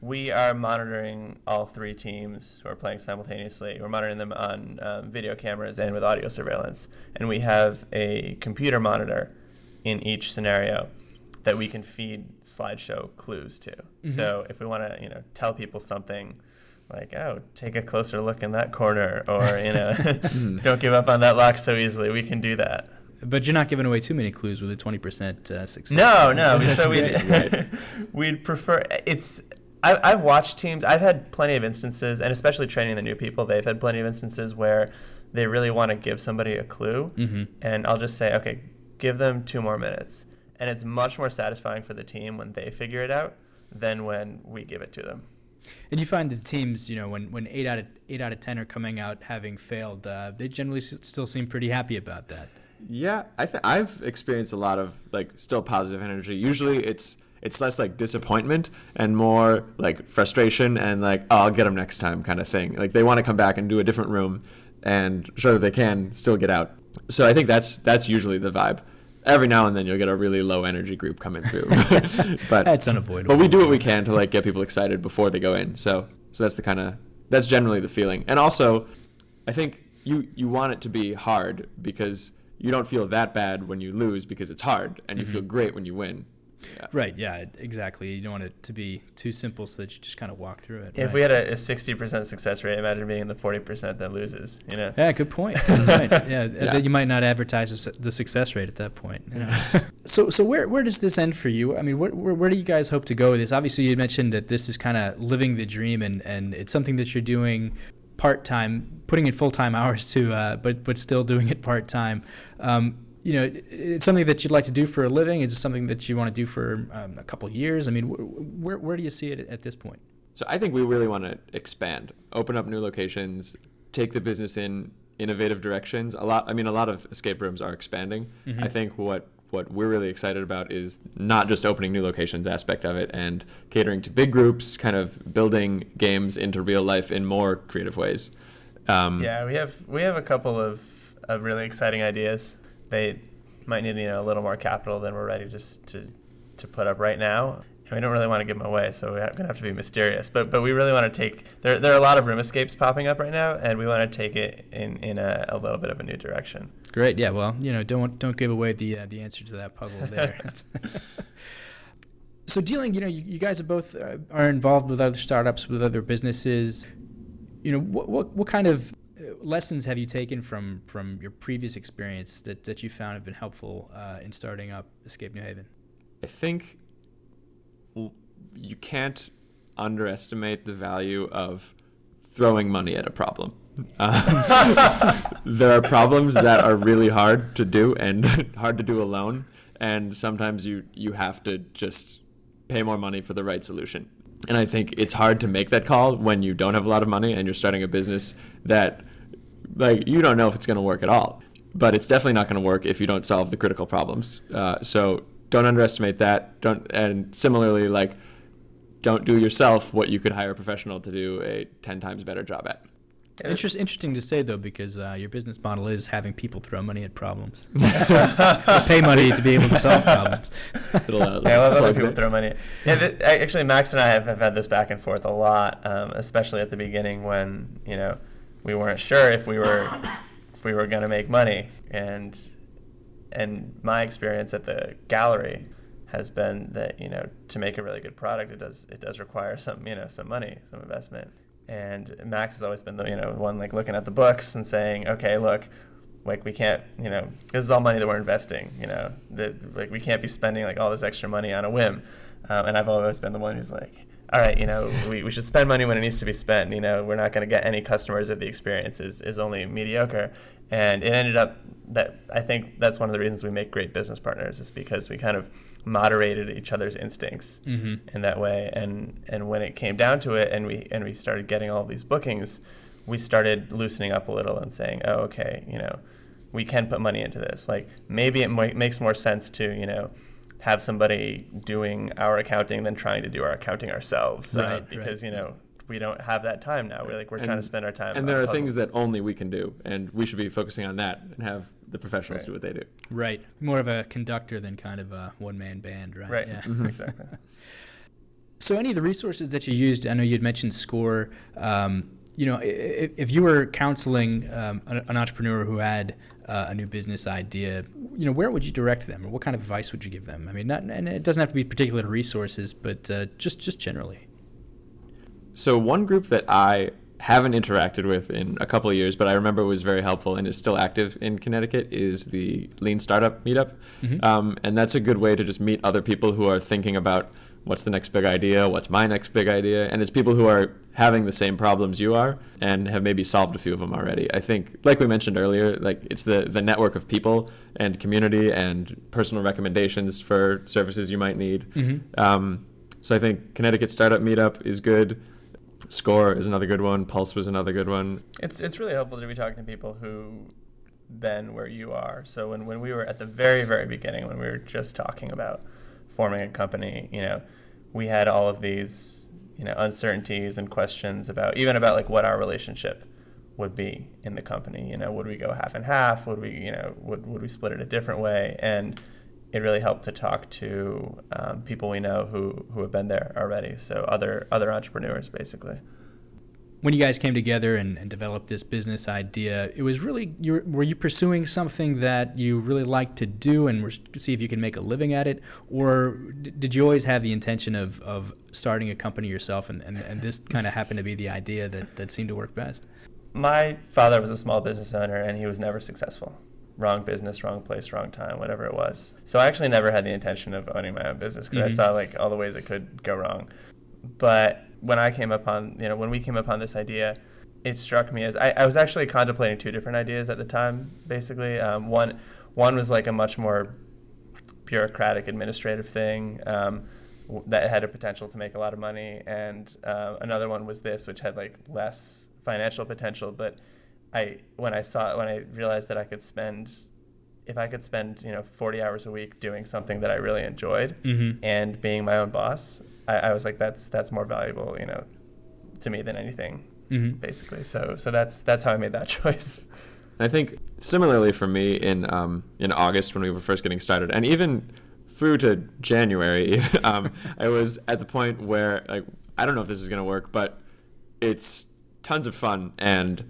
We are monitoring all three teams who are playing simultaneously. We're monitoring them on um, video cameras and with audio surveillance. And we have a computer monitor in each scenario that we can feed slideshow clues to. So if we want to, you know, tell people something like, "Oh, take a closer look in that corner," or you know, "Don't give up on that lock so easily," we can do that. But you're not giving away too many clues with a 20% uh, success. No, no. So we great. we'd prefer it's. I, I've watched teams. I've had plenty of instances, and especially training the new people, they've had plenty of instances where they really want to give somebody a clue, Mhm. and I'll just say, okay, give them two more minutes, and it's much more satisfying for the team when they figure it out than when we give it to them. And you find the teams, you know, when, when eight out of eight out of ten are coming out having failed, uh, they generally s- still seem pretty happy about that. Yeah, I th- I've experienced a lot of like still positive energy. Usually it's it's less like disappointment and more like frustration and like oh, I'll get them next time kind of thing. Like they want to come back and do a different room and show that they can still get out. So I think that's that's usually the vibe. Every now and then you'll get a really low energy group coming through, but That's unavoidable. but we do what we can to like get people excited before they go in. So so that's the kind of that's generally the feeling. And also, I think you you want it to be hard because you don't feel that bad when you lose because it's hard, and you feel mm-hmm. great when you win. Right, yeah, exactly. You don't want it to be too simple so that you just kind of walk through it. If right. we had a, a 60% success rate, imagine being in the 40% that loses. You know. Yeah, good point. Good point. Yeah, th- Yeah. you might not advertise the the success rate at that point. you know. so, so where where does this end for you? I mean, where, where, where do you guys hope to go with this? Obviously, you mentioned that this is kind of living the dream, and, and it's something that you're doing part time, putting in full time hours to, uh, but but still doing it part time. Um, you know, it's something that you'd like to do for a living. Is it something that you want to do for um, a couple of years? I mean, wh- where where do you see it at this point? So I think we really want to expand, open up new locations, take the business in innovative directions. A lot. I mean, a lot of escape rooms are expanding. I think what what we're really excited about is not just opening new locations aspect of it and catering to big groups, kind of building games into real life in more creative ways. Um, Yeah, we have we have a couple of, of really exciting ideas. They might need you know a little more capital than we're ready just to to put up right now. And we don't really want to give them away, so we're gonna have to be mysterious. But but we really want to take there there are a lot of room escapes popping up right now, and we want to take it in in a, a little bit of a new direction. Great. Yeah. Well, you know, don't don't give away the uh, the answer to that puzzle there. so dealing, you know, you, you guys are both uh, are involved with other startups, with other businesses. You know, what what what kind of lessons have you taken from from your previous experience that that you found have been helpful uh, in starting up Escape New Haven? I think you can't underestimate the value of throwing money at a problem. Uh, there are problems that are really hard to do and hard to do alone, and sometimes you you have to just pay more money for the right solution. And I think it's hard to make that call when you don't have a lot of money and you're starting a business that like you don't know if it's going to work at all but it's definitely not going to work if you don't solve the critical problems uh, so don't underestimate that don't and similarly like don't do yourself what you could hire a professional to do a 10 times better job at Interest, interesting to say though, because uh, your business model is having people throw money at problems, pay money to be able to solve problems. It'll, uh, Yeah, I love other people that. throw money. Yeah, th- actually, Max and I have, have had this back and forth a lot, um, especially at the beginning when you know we weren't sure if we were if we were going to make money, and and my experience at the gallery has been that you know to make a really good product, it does it does require some you know some money, some investment. And Max has always been the you know one like looking at the books and saying, okay, look, like we can't you know this is all money that we're investing you know this, like we can't be spending like all this extra money on a whim um, and i've always been the one who's like all right you know we, we should spend money when it needs to be spent you know we're not going to get any customers if the experience is, is only mediocre. And it ended up that i think that's one of the reasons we make great business partners is because we kind of moderated each other's instincts hmm in that way. And and when it came down to it and we and we started getting all these bookings we started loosening up a little and saying oh okay you know we can put money into this. Like maybe it might, makes more sense to you know have somebody doing our accounting than trying to do our accounting ourselves uh, Right, right. because you know we don't have that time now we're like we're trying to spend our time and there are puzzles. things that only we can do and we should be focusing on that and have the professionals Right. do what they do Right. More of a conductor than kind of a one man band, right? right Yeah. exactly So, any of the resources that you used, I know you'd mentioned SCORE. Um, you know, if, if you were counseling um, an, an entrepreneur who had uh, a new business idea, you know, where would you direct them, or what kind of advice would you give them? I mean, not, and it doesn't have to be particular to resources, but uh, just just generally. So one group that I haven't interacted with in a couple of years, but I remember was very helpful and is still active in Connecticut is the Lean Startup Meetup, um, and that's a good way to just meet other people who are thinking about what's the next big idea, what's my next big idea, and it's people who are having the same problems you are and have maybe solved a few of them already. I think, like we mentioned earlier, like it's the the network of people and community and personal recommendations for services you might need. Um, so I think Connecticut Startup Meetup is good. Score is another good one. Pulse was another good one. it's it's really helpful to be talking to people who been where you are. So when, when we were at the very very beginning, when we were just talking about forming a company, you know, we had all of these you know uncertainties and questions about even about like what our relationship would be in the company. You know, would we go half and half? Would we you know would would we split it a different way? And it really helped to talk to um, people we know who, who have been there already. So other other entrepreneurs basically. When you guys came together and, and developed this business idea, it was really you were, were you pursuing something that you really liked to do and were, see if you can make a living at it, or d- did you always have the intention of, of starting a company yourself and, and, and this kind of happened to be the idea that, that seemed to work best? My father was a small business owner and he was never successful. Wrong business, wrong place, wrong time, whatever it was. So I actually never had the intention of owning my own business because Mhm. I saw like all the ways it could go wrong. But when I came upon, you know, when we came upon this idea, it struck me as I, I was actually contemplating two different ideas at the time. Basically, um, one one was like a much more bureaucratic administrative thing um, that had a potential to make a lot of money, and uh, another one was this, which had like less financial potential, but I when I saw when I realized that I could spend if I could spend you know 40 hours a week doing something that I really enjoyed Mm-hmm. and being my own boss, I, I was like that's that's more valuable you know to me than anything Mm-hmm. basically. So so that's that's how I made that choice. I think similarly for me in um, in August when we were first getting started, and even through to January, um, I was at the point where like I don't know if this is gonna work, but it's tons of fun and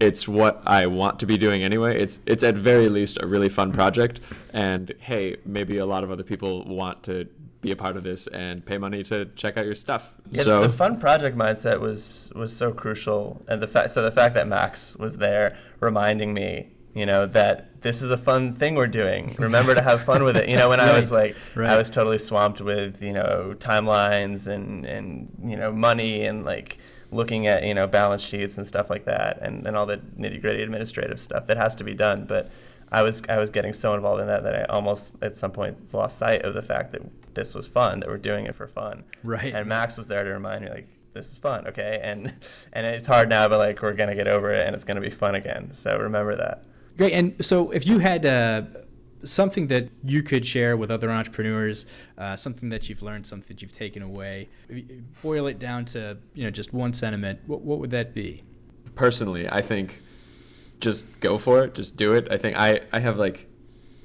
it's what I want to be doing anyway. It's it's at very least a really fun project, and hey, maybe a lot of other people want to be a part of this and pay money to check out your stuff. Yeah, so the fun project mindset was was so crucial, and the fact so the fact that Max was there reminding me, you know, that this is a fun thing we're doing. Remember to have fun with it. You know, when I was like, right. I was totally swamped with you know timelines and and you know money and like looking at you know balance sheets and stuff like that, and and all the nitty gritty administrative stuff that has to be done, but. I was I was getting so involved in that that I almost at some point lost sight of the fact that this was fun that we're doing it for fun Right. and Max was there to remind me like this is fun, okay? And and it's hard now, but like we're gonna get over it, and it's gonna be fun again. So remember that. Great. And so, if you had uh, something that you could share with other entrepreneurs, uh, something that you've learned, something that you've taken away, boil it down to you know just one sentiment, what, what would that be? personally, I think just go for it, just do it. I think I, I have like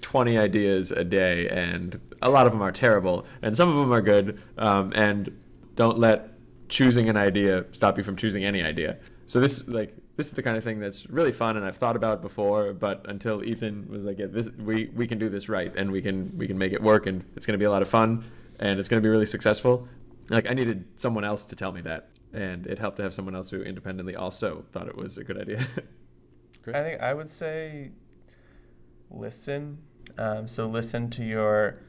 20 ideas a day, and a lot of them are terrible, and some of them are good. Um, and don't let choosing an idea stop you from choosing any idea. So this like this is the kind of thing that's really fun, and I've thought about before. But until Ethan was like, yeah, "This we we can do this right, and we can we can make it work, and it's going to be a lot of fun, and it's going to be really successful." Like I needed someone else to tell me that, and it helped to have someone else who independently also thought it was a good idea. I think I would say listen. Um, so listen to your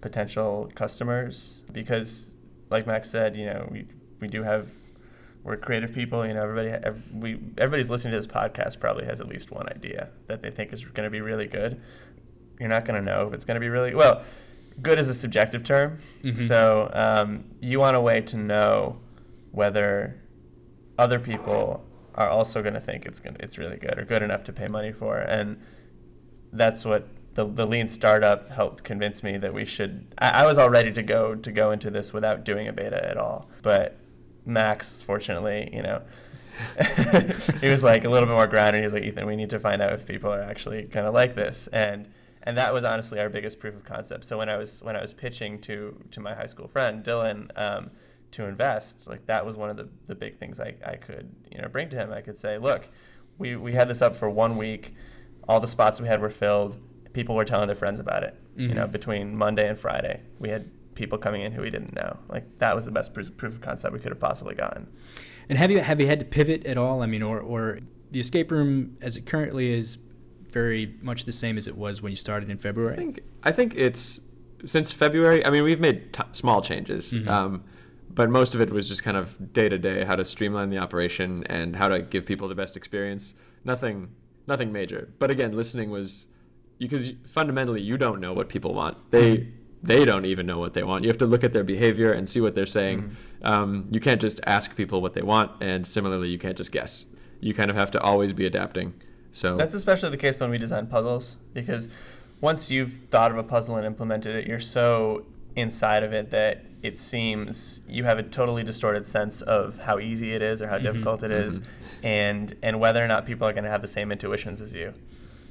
potential customers because, like Max said, you know we we do have we're creative people. You know everybody ev- we everybody's listening to this podcast probably has at least one idea that they think is going to be really good. You're not going to know if it's going to be really well. Good is a subjective term, Mhm. so um, you want a way to know whether other people are also going to think it's gonna, it's really good or good enough to pay money for, and that's what the, the lean startup helped convince me that we should. I, I was all ready to go to go into this without doing a beta at all, but Max, fortunately, you know. he was like a little bit more grounded. He was like, Ethan, we need to find out if people are actually gonna like this, and and that was honestly our biggest proof of concept. So when I was when I was pitching to to my high school friend Dylan um, to invest, like that was one of the, the big things I, I could you know bring to him. I could say, look, we we had this up for one week, all the spots we had were filled. People were telling their friends about it. You know, Mhm. between Monday and Friday, we had people coming in who we didn't know. Like that was the best proof, proof of concept we could have possibly gotten. And have you have you had to pivot at all? I mean, or or the escape room as it currently is very much the same as it was when you started in February. I February. think I think it's since February. I mean, we've made t- small changes, Mhm. um, but most of it was just kind of day to day, how to streamline the operation and how to give people the best experience. Nothing, nothing major. But again, listening was because fundamentally you don't know what people want. They they don't even know what they want. You have to look at their behavior and see what they're saying. Um, you can't just ask people what they want, and similarly, you can't just guess. You kind of have to always be adapting. So That's especially the case when we design puzzles because once you've thought of a puzzle and implemented it, you're so inside of it that it seems you have a totally distorted sense of how easy it is or how Mhm, difficult it is, mhm. and and whether or not people are going to have the same intuitions as you.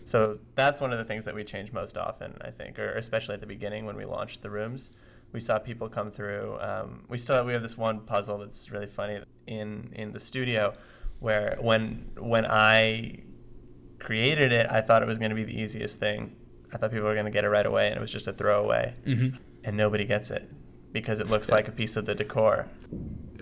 So that's one of the things that we change most often, I think, or especially at the beginning when we launched the rooms. We saw people come through. Um, we still we have this one puzzle that's really funny in in the studio, where when when I created it, I thought it was going to be the easiest thing. I thought people were going to get it right away, and it was just a throwaway, Mm-hmm. and nobody gets it because it looks like a piece of the decor.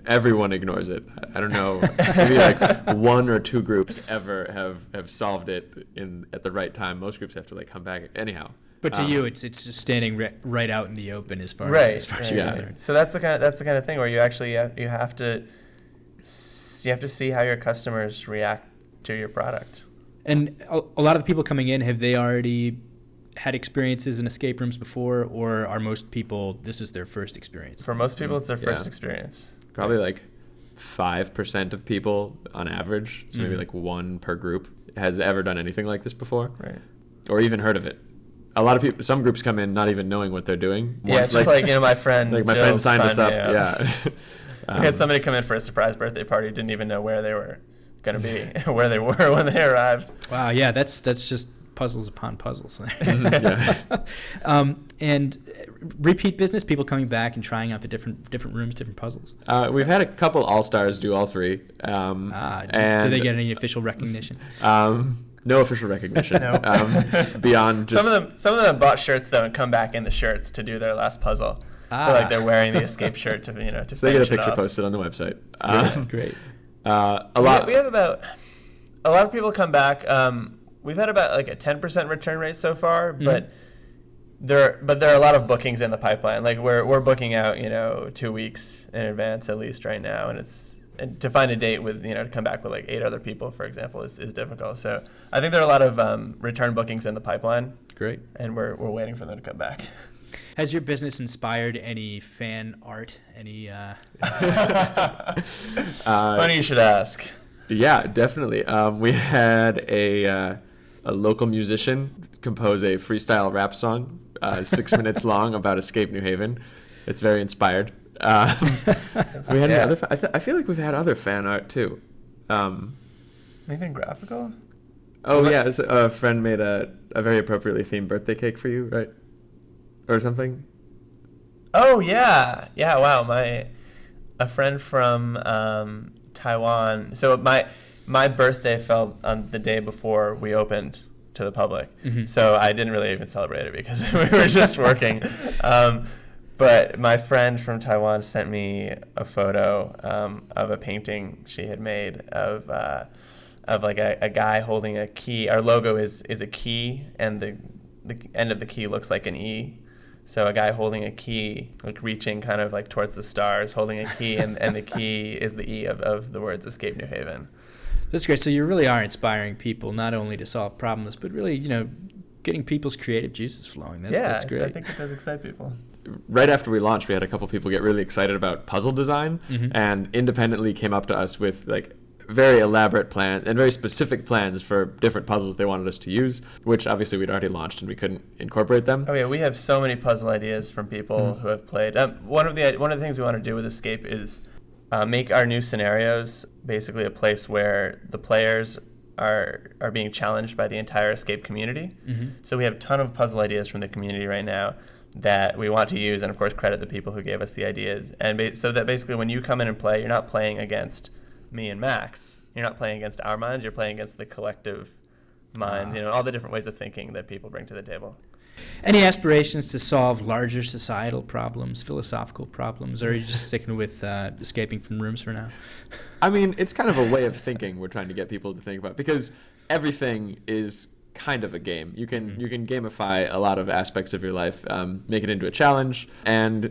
Everyone ignores it. I- I don't know. Maybe like one or two groups ever have, have solved it in at the right time. Most groups have to like come back. Anyhow. But to um, you, it's it's just standing ri- right out in the open as far right, as, as far as you're Yeah. concerned. So that's the kind of that's the kind of thing where you actually have, you have to you have to see how your customers react to your product. And a, a lot of the people coming in, have they already had experiences in escape rooms before, or are most people this is their first experience? For most people, it's their Yeah. first experience. Probably like five percent of people on average, so maybe Mhm. like one per group, has ever done anything like this before, Right. or even heard of it. A lot of people, some groups come in not even knowing what they're doing. Yeah, One- it's just like, you know, my friend. like my Jill friend signed us up. me Yeah. We had Um, somebody come in for a surprise birthday party, didn't even know where they were going to be, where they were when they arrived. Wow, yeah, that's that's just puzzles upon puzzles. Mhm, yeah. um, and repeat business, people coming back and trying out the different different rooms, different puzzles. Uh, we've had a couple all stars do all three. Um, Ah, and did they get any official recognition? Um, no official recognition. No. Um, beyond just some of them, some of them bought shirts though and come back in the shirts to do their last puzzle. Ah. So Ah. like they're wearing the escape shirt to you know to so they get a picture posted on the website. Um, Great. uh, a We- lot. We, have about a lot of people come back. Um, we've had about like a ten percent return rate so far, Mm-hmm. but there but there are a lot of bookings in the pipeline. Like we're we're booking out you know two weeks in advance at least right now, and it's and to find a date with you know to come back with like eight other people for example is, is difficult. So I think there are a lot of um, return bookings in the pipeline, Great. and we're we're waiting for them to come back. Has your business inspired any fan art? Any? Uh, uh, Funny you should ask. Yeah, definitely. Um, we had a uh, a local musician compose a freestyle rap song, uh, six minutes long, about Escape New Haven. It's very inspired. Uh, we had Yeah. other. Fa- I, th- I feel like we've had other fan art too. Um, Anything graphical? oh Well, yeah, a friend made a, a very appropriately themed birthday cake for you, right? Or something. Oh yeah, yeah. Wow, my a friend from um, Taiwan. So my my birthday fell on the day before we opened to the public. Mhm. So I didn't really even celebrate it because we were just working. Um, but my friend from Taiwan sent me a photo um, of a painting she had made of uh, of like a, a guy holding a key. Our logo is is a key, and the the end of the key looks like an E. So a guy holding a key, like reaching kind of like towards the stars, holding a key, and, and the key is the E of, of the words Escape New Haven. That's great. So you really are inspiring people not only to solve problems, but really, you know, getting people's creative juices flowing. That's, yeah, that's great. I think it does excite people. right after we launched, we had a couple people get really excited about puzzle design Mhm. and independently came up to us with like very elaborate plans and very specific plans for different puzzles they wanted us to use, which obviously we'd already launched and we couldn't incorporate them. Oh yeah, we have so many puzzle ideas from people Mhm. who have played. Um, one of the one of the things we want to do with Escape is uh, make our new scenarios basically a place where the players are are being challenged by the entire Escape community. Mhm. So we have a ton of puzzle ideas from the community right now that we want to use, and of course credit the people who gave us the ideas. And ba- so that basically, when you come in and play, you're not playing against me and Max. You're not playing against our minds. You're playing against the collective minds. Ah. You know, all the different ways of thinking that people bring to the table. Any aspirations to solve larger societal problems, philosophical problems, or are you just sticking with uh, escaping from rooms for now? I mean, it's kind of a way of thinking we're trying to get people to think about because everything is kind of a game. You can Mhm. you can gamify a lot of aspects of your life, um, make it into a challenge, and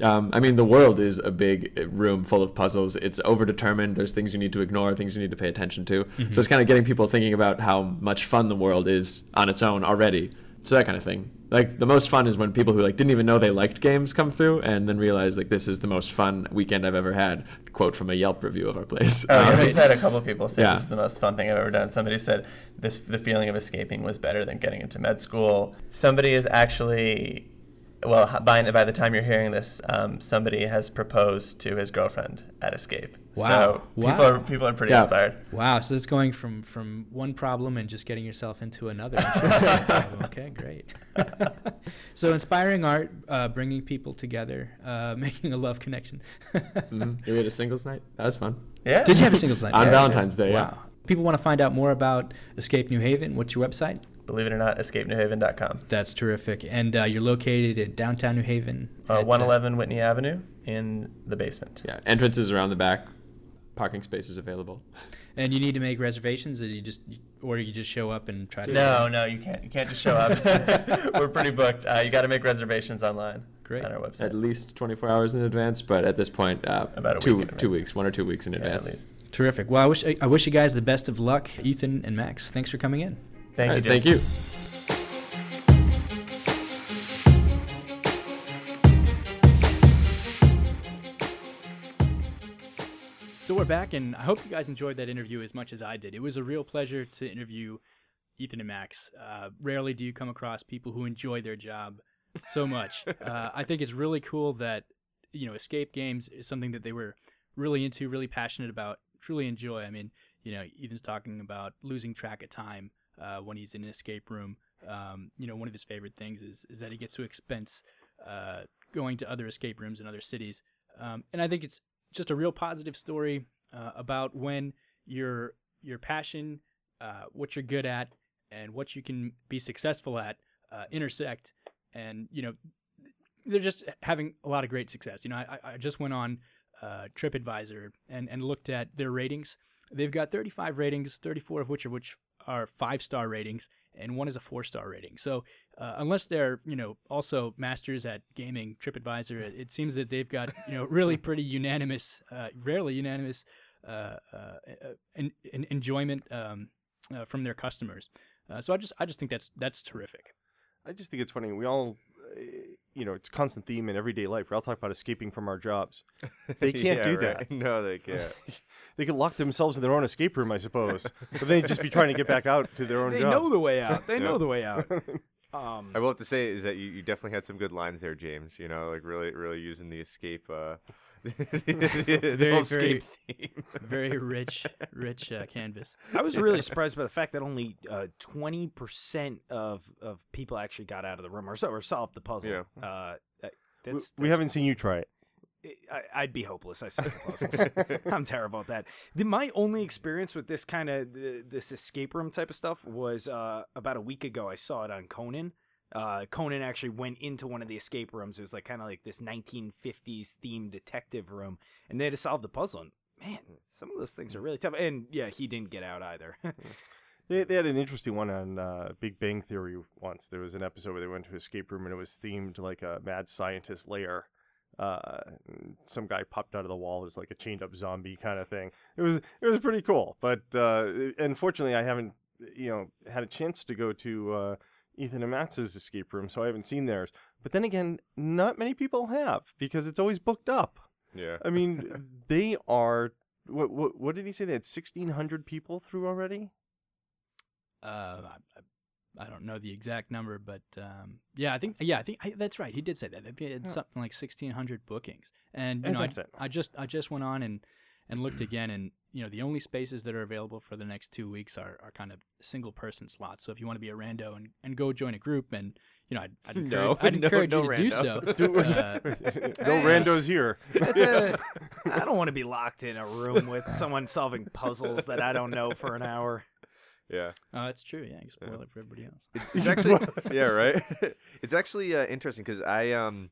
um, I mean the world is a big uh, room full of puzzles. It's overdetermined. There's things you need to ignore, things you need to pay attention to. So it's kind of getting people thinking about how much fun the world is on its own already. So that kind of thing. Like the most fun is when people who like didn't even know they liked games come through and then realize like this is the most fun weekend I've ever had. Quote from a Yelp review of our place. Oh, yeah, Um, we've had a couple of people say Yeah. this is the most fun thing I've ever done. Somebody said this the feeling of escaping was better than getting into med school. Somebody is actually, well, by by the time you're hearing this, um, somebody has proposed to his girlfriend at Escape. Wow. So people are people are pretty Yeah. inspired. Wow, so it's going from from one problem and just getting yourself into another. okay, great. so inspiring art, uh, bringing people together, uh, making a love connection. mhm. We had a singles night. That was fun. Yeah. Did you have a singles night? On Yeah. Valentine's Day, yeah. Wow. People want to find out more about Escape New Haven. What's your website? Believe it or not, escapenewhaven.com. That's terrific. And uh, you're located at downtown New Haven. Uh, at, 111 Whitney Avenue in the basement. Yeah. Entrances around the back. Parking spaces available. and you need to make reservations, or you just, or you just show up and try to. No, no, you can't. You can't just show up. We're pretty booked. Uh, you got to make reservations online Great. on our website. At least 24 hours in advance, but at this point, uh, About a two week two weeks, one or two weeks in Yeah, at advance. least. Terrific. Well, I wish I, I wish you guys the best of luck, Ethan and Max. Thanks for coming in. Thank All you. right, thank you. So we're back, and I hope you guys enjoyed that interview as much as I did. It was a real pleasure to interview Ethan and Max. Uh, rarely do you come across people who enjoy their job so much. uh, I think it's really cool that you know escape games is something that they were really into, really passionate about, truly enjoy. I mean, you know, Ethan's talking about losing track of time uh, when he's in an escape room. Um, you know, one of his favorite things is is that he gets to expense uh, going to other escape rooms in other cities. Um, and I think it's just a real positive story uh, about when your your passion, uh, what you're good at, and what you can be successful at uh, intersect. And you know, they're just having a lot of great success. You know, I, I just went on uh, TripAdvisor and and looked at their ratings. They've got 35 ratings, 34 of which are which are five star ratings, and one is a four star rating. So uh, unless they're you know also masters at gaming, TripAdvisor, it, it seems that they've got you know really pretty unanimous, uh, rarely unanimous uh, uh, en- en- enjoyment um, uh, from their customers. Uh, so I just I just think that's that's terrific. I just think it's funny. We all, uh, you know, it's a constant theme in everyday life. We all talk about escaping from our jobs. They can't Yeah, do right. that. No, they can't. they could lock themselves in their own escape room, I suppose. but they'd just be trying to get back out to their own They job. know the way out. They Yeah. know the way out. Um, I will have to say is that you, you definitely had some good lines there, James. You know, like really, really using the escape. Uh, it's very, escape theme. Very rich, rich uh, canvas. I was really surprised by the fact that only uh, twenty percent of of people actually got out of the room or, so, or solved the puzzle. Yeah. Uh, that- We, that's, we haven't seen you try it. I, I'd be hopeless. I suck at puzzles. I'm terrible at that. The, my only experience with this kind of this escape room type of stuff was uh, about a week ago. I saw it on Conan. Uh, Conan actually went into one of the escape rooms. It was like kind of like this 1950s themed detective room, and they had to solve the puzzle. And man, some of those things are really tough. And yeah, he didn't get out either. They, they had an interesting one on uh, Big Bang Theory once. There was an episode where they went to an escape room and it was themed like a mad scientist lair. Uh, some guy popped out of the wall as like a chained up zombie kind of thing. It was it was pretty cool, but uh, unfortunately, I haven't you know had a chance to go to uh, Ethan and Max's escape room, so I haven't seen theirs. But then again, not many people have because it's always booked up. yeah. I mean, they are. What, what what did he say? They had sixteen hundred people through already. Uh, I, I don't know the exact number, but um, yeah, I think yeah, I think I, that's right. He did say that. I They had Yeah. something like sixteen hundred bookings, and you And know, I, that's it. I just I just went on and and looked again, and you know, the only spaces that are available for the next two weeks are, are kind of single person slots. So if you want to be a rando and, and go join a group, and you know, I'd, I'd encourage, No, I'd encourage no you to do so. Do- Uh, no randos here. That's a, I don't want to be locked in a room with someone solving puzzles that I don't know for an hour. Yeah. oh, that's true. Yeah, you can spoil it for everybody else. It's actually yeah, right. it's actually uh, interesting because I um,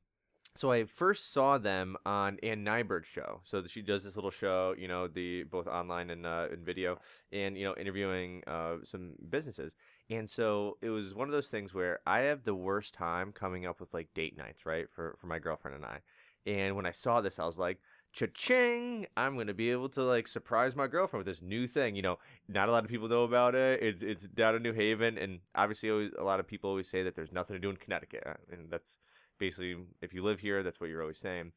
so I first saw them on Ann Nyberg's show. So she does this little show, you know, the both online and uh, in video, and you know, interviewing uh, some businesses. And so it was one of those things where I have the worst time coming up with like date nights, right, for for my girlfriend and I. And when I saw this, I was like, cha-ching! I'm gonna be able to like surprise my girlfriend with this new thing. You know, not a lot of people know about it. It's it's down in New Haven, and obviously, always, a lot of people always say that there's nothing to do in Connecticut, uh, and that's basically if you live here, that's what you're always saying.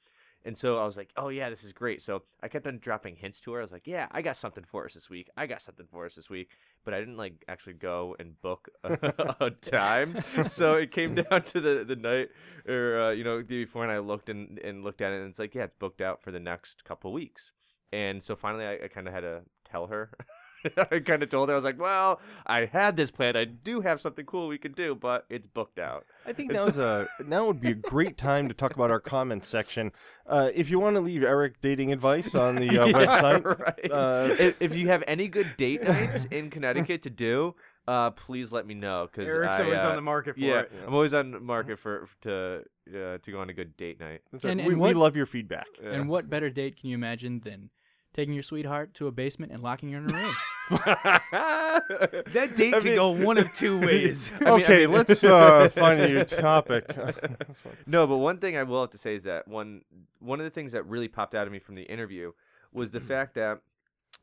And so I was like, oh yeah, this is great. So I kept on dropping hints to her. I was like, yeah, I got something for us this week. I got something for us this week. But I didn't like actually go and book a, a time. So it came down to the, the night or uh, you know the day before, and I looked and, and looked at it, and it's like, yeah, it's booked out for the next couple weeks. And so finally, I, I kind of had to tell her. I kind of told her I was like, well, I had this plan. I do have something cool we could do, but it's booked out. I think now's a now would be a great time to talk about our comments section. Uh, if you want to leave Eric dating advice on the uh, Yeah, website, right. uh, if, if you have any good date nights in Connecticut to do, uh, please let me know. Cause Eric's I, always uh, on the market for Yeah, it. I'm always on the market for to uh, to go on a good date night. that's right. And- we, and we what- love your feedback. Yeah. And what better date can you imagine than taking your sweetheart to a basement and locking her in a room? That date I could mean- go one of two ways. I mean- I okay, mean- let's uh, find a new topic. No, but one thing I will have to say is that one one of the things that really popped out of me from the interview was the fact that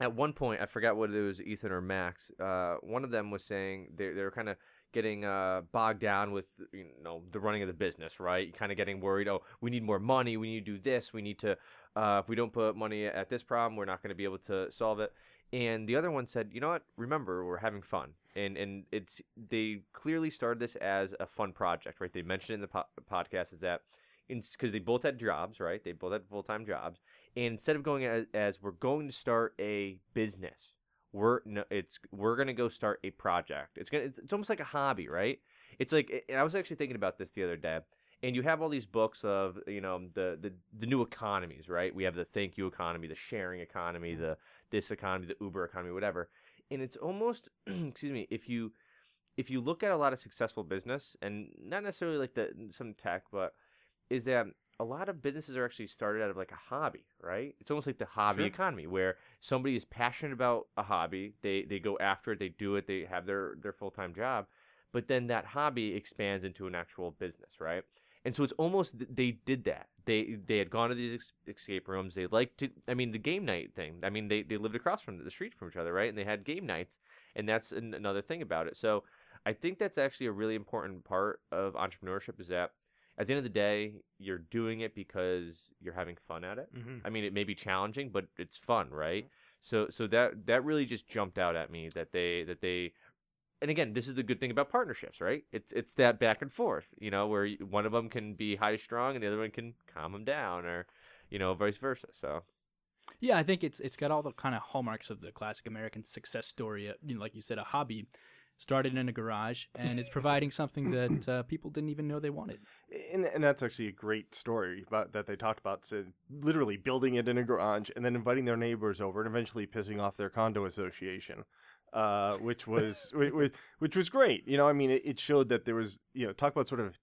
at one point I forgot whether it was Ethan or Max. Uh, one of them was saying they they were kind of getting uh, bogged down with you know the running of the business, right? Kind of getting worried. Oh, we need more money. We need to do this. We need to Uh, if we don't put money at this problem, we're not going to be able to solve it. And the other one said, you know what? Remember, we're having fun, and and it's they clearly started this as a fun project, right? They mentioned in the po- podcast is that because they both had jobs, right? They both had full time jobs, and instead of going as, as we're going to start a business, we're no, it's we're gonna go start a project. It's gonna it's, it's almost like a hobby, right? It's like and I was actually thinking about this the other day, and you have all these books of you know the the the new economies, right? We have the thank you economy, the sharing economy, the this economy, the Uber economy, whatever. And it's almost excuse me, if you if you look at a lot of successful business and not necessarily like the some tech, but is that a lot of businesses are actually started out of like a hobby, right? It's almost like the hobby Sure. economy where somebody is passionate about a hobby, they they go after it, they do it, they have their their full-time job, but then that hobby expands into an actual business, right? And so it's almost they did that. They they had gone to these escape rooms. They liked to. I mean, the game night thing. I mean, they they lived across from the street from each other, right? And they had game nights, and that's an, another thing about it. So I think that's actually a really important part of entrepreneurship is that at the end of the day, you're doing it because you're having fun at it. Mm-hmm. I mean, it may be challenging, but it's fun, right? So so that that really just jumped out at me that they that they and again, this is the good thing about partnerships, right? It's it's that back and forth, you know, where one of them can be high strong and the other one can calm them down, or you know, vice versa. So Yeah, I think it's it's got all the kind of hallmarks of the classic American success story. uh, You know, like you said, a hobby started in a garage, and it's providing something that uh, people didn't even know they wanted. And, and that's actually a great story about that they talked about. So literally building it in a garage and then inviting their neighbors over and eventually pissing off their condo association, uh, which was which, which was great. You know, I mean, it, it showed that there was you know talk about sort of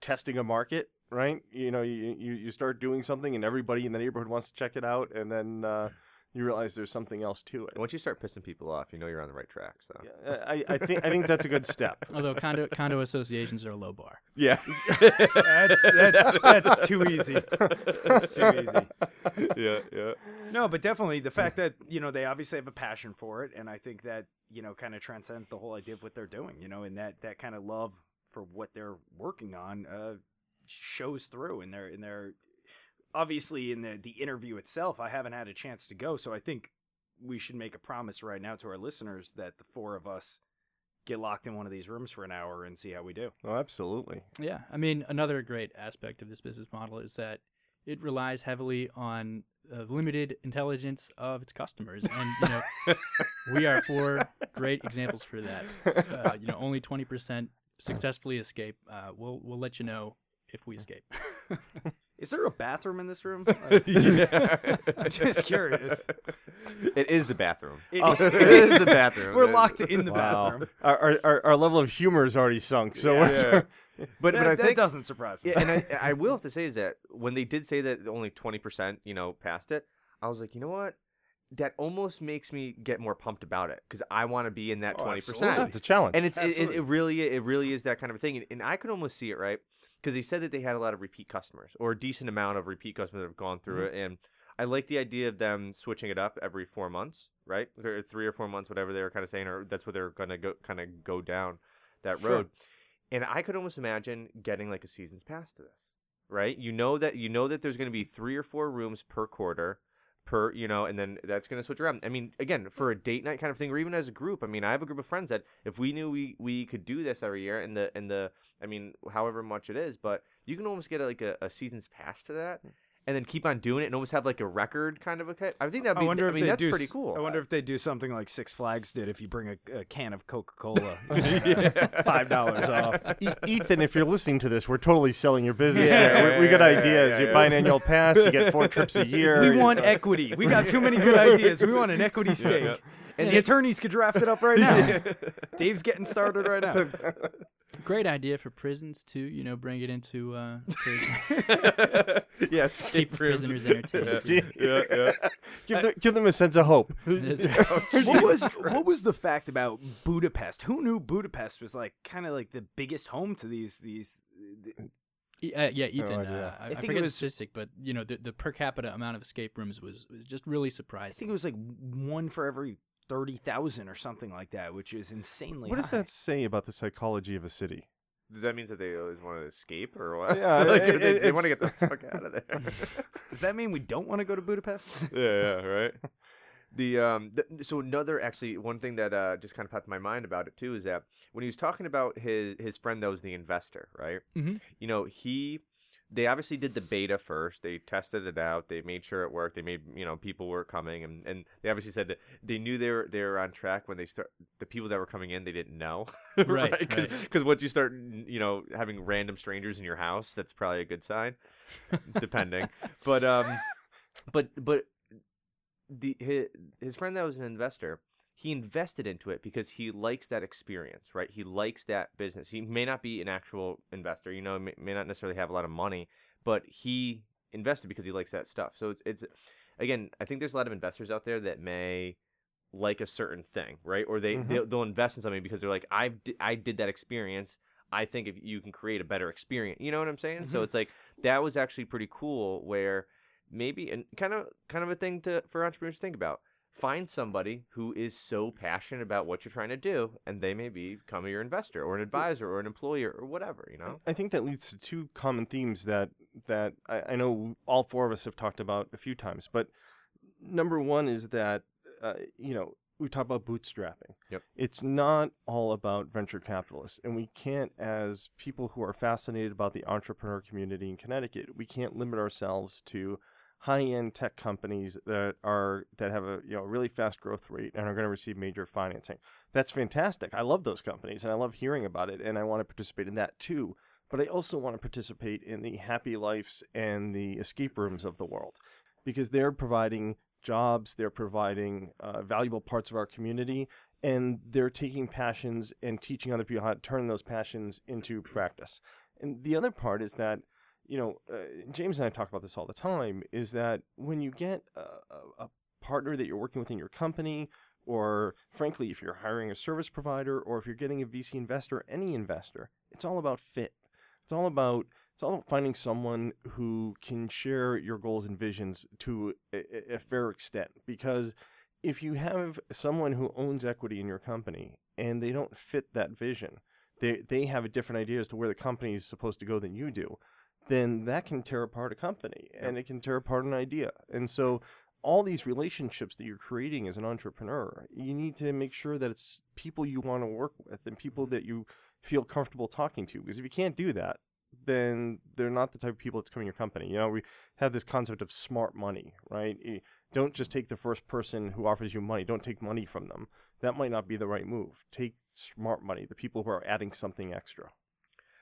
testing a market, right? You know, you you, you start doing something and everybody in the neighborhood wants to check it out, and then uh, you realize there's something else to it. once you start pissing people off, you know you're on the right track. So Yeah, I, I think I think that's a good step. Although condo condo associations are a low bar. Yeah. That's that's that's too easy. That's too easy. yeah, yeah. No, but definitely the fact that you know they obviously have a passion for it, and I think that you know kind of transcends the whole idea of what they're doing. You know, and that that kind of love for what they're working on uh, shows through in their in their obviously in the the interview itself. I haven't had a chance to go, so I think we should make a promise right now to our listeners that the four of us get locked in one of these rooms for an hour and see how we do. Oh, absolutely. Yeah, I mean, another great aspect of this business model is that it relies heavily on uh, limited intelligence of its customers, and you know, we are four great examples for that. Uh, you know, only twenty percent successfully escape. Uh, we'll we'll let you know if we escape. Is there a bathroom in this room? I'm just curious. It is the bathroom. It- Oh, it is the bathroom. We're locked in the Wow. bathroom. Our, our, our, our level of humor is already sunk. So Yeah. we're- But That, but I that think doesn't surprise me. Yeah, and I, I will have to say is that when they did say that only twenty percent, you know, passed it, I was like, you know what, that almost makes me get more pumped about it because I want to be in that Oh, twenty absolutely. Yeah, percent. it's a challenge. And it's it, it, it really it really is that kind of a thing, and, and I could almost see it right because they said that they had a lot of repeat customers or a decent amount of repeat customers that have gone through Mm-hmm. it, and I like the idea of them switching it up every four months, right? Or three or four months, whatever they were kind of saying, or that's what they're gonna go kind of go down that Sure. road. And I could almost imagine getting like a season's pass to this, right? You know that you know that there's going to be three or four rooms per quarter, per you know, and then that's going to switch around. I mean, again, for a date night kind of thing, or even as a group. I mean, I have a group of friends that if we knew we we could do this every year, and the and the I mean, however much it is, but you can almost get a, like a, a season's pass to that. Hmm. And then keep on doing it, and almost have like a record kind of a. ca- I think that'd I be. wonder I if mean, they that's do. pretty cool. I wonder if they do something like Six Flags did. If you bring a, a can of Coca Cola, five dollars off. E- Ethan, if you're listening to this, we're totally selling your business Yeah, here. We, we got yeah, yeah, ideas. yeah, you yeah. buy an annual pass, you get four trips a year. We want It's, equity. We got too many good ideas. We want an equity stake. And the attorneys could draft it up right now. Dave's getting started right now. Great idea for prisons to you know bring it into uh, prison. yes, keep prisoners entertained. yeah, yeah. give, them, give them a sense of hope. What was what was the fact about Budapest? Who knew Budapest was like kind of like the biggest home to these these? E- Uh, yeah, Ethan. idea. uh, I, I, think it forget was- the statistic, but you know the, the per capita amount of escape rooms was, was just really surprising. I think it was like one for every thirty thousand or something like that, which is insanely. What does high. that say about the psychology of a city? Does that mean that they always want to escape or what? Yeah, like, it- they, it- want to get the fuck out of there. Does that mean we don't want to go to Budapest? yeah, yeah, right. The um, th- so another actually one thing that uh just kind of popped in my mind about it too is that when he was talking about his his friend that was the investor, right? Mhm. You know, he they obviously did the beta first. They tested it out. They made sure it worked. They made you know people were coming, and, and they obviously said that they knew they were they were on track when they start. The people that were coming in, they didn't know, Right, Because right. once you start, you know, having random strangers in your house, that's probably a good sign, depending. but um, but but the his, his friend that was an investor he invested into it because he likes that experience right? He likes that business. He may not be an actual investor you know may, may not necessarily have a lot of money but he invested because he likes that stuff. So it's, it's again i think there's a lot of investors out there that may like a certain thing right? Or they Mhm. they'll, they'll invest in something because they're like i i did that experience. I think if you can create a better experience you know what i'm saying? So Mhm. it's like that was actually pretty cool where maybe and kind of kind of a thing to for entrepreneurs to think about find somebody who is so passionate about what you're trying to do and they may become your investor or an advisor or an employer or whatever you know I think that leads to two common themes that that I, I know all four of us have talked about a few times. But number one is that uh, you know we talk about bootstrapping. Yep. It's not all about venture capitalists, and we can't, as people who are fascinated about the entrepreneur community in Connecticut, we can't limit ourselves to high-end tech companies that are that have a you know really fast growth rate and are going to receive major financing. That's fantastic. I love those companies and I love hearing about it and I want to participate in that too. But I also want to participate in the happy lives and the escape rooms of the world because they're providing jobs, they're providing uh, valuable parts of our community, and they're taking passions and teaching other people how to turn those passions into practice. And the other part is that you know, uh, James and I talk about this all the time, is that when you get a, a, partner that you're working with in your company, or frankly, if you're hiring a service provider, or if you're getting a VC investor, any investor, it's all about fit. It's all about it's all about finding someone who can share your goals and visions to a, a fair extent. Because if you have someone who owns equity in your company and they don't fit that vision, they they have a different idea as to where the company is supposed to go than you do then that can tear apart a company and it can tear apart an idea. And so all these relationships that you're creating as an entrepreneur, you need to make sure that it's people you want to work with and people mm-hmm. that you feel comfortable talking to. Because if you can't do that, then they're not the type of people that's coming to your company. You know, we have this concept of smart money, right? You don't just take the first person who offers you money. Don't take money from them. That might not be the right move. Take smart money, the people who are adding something extra.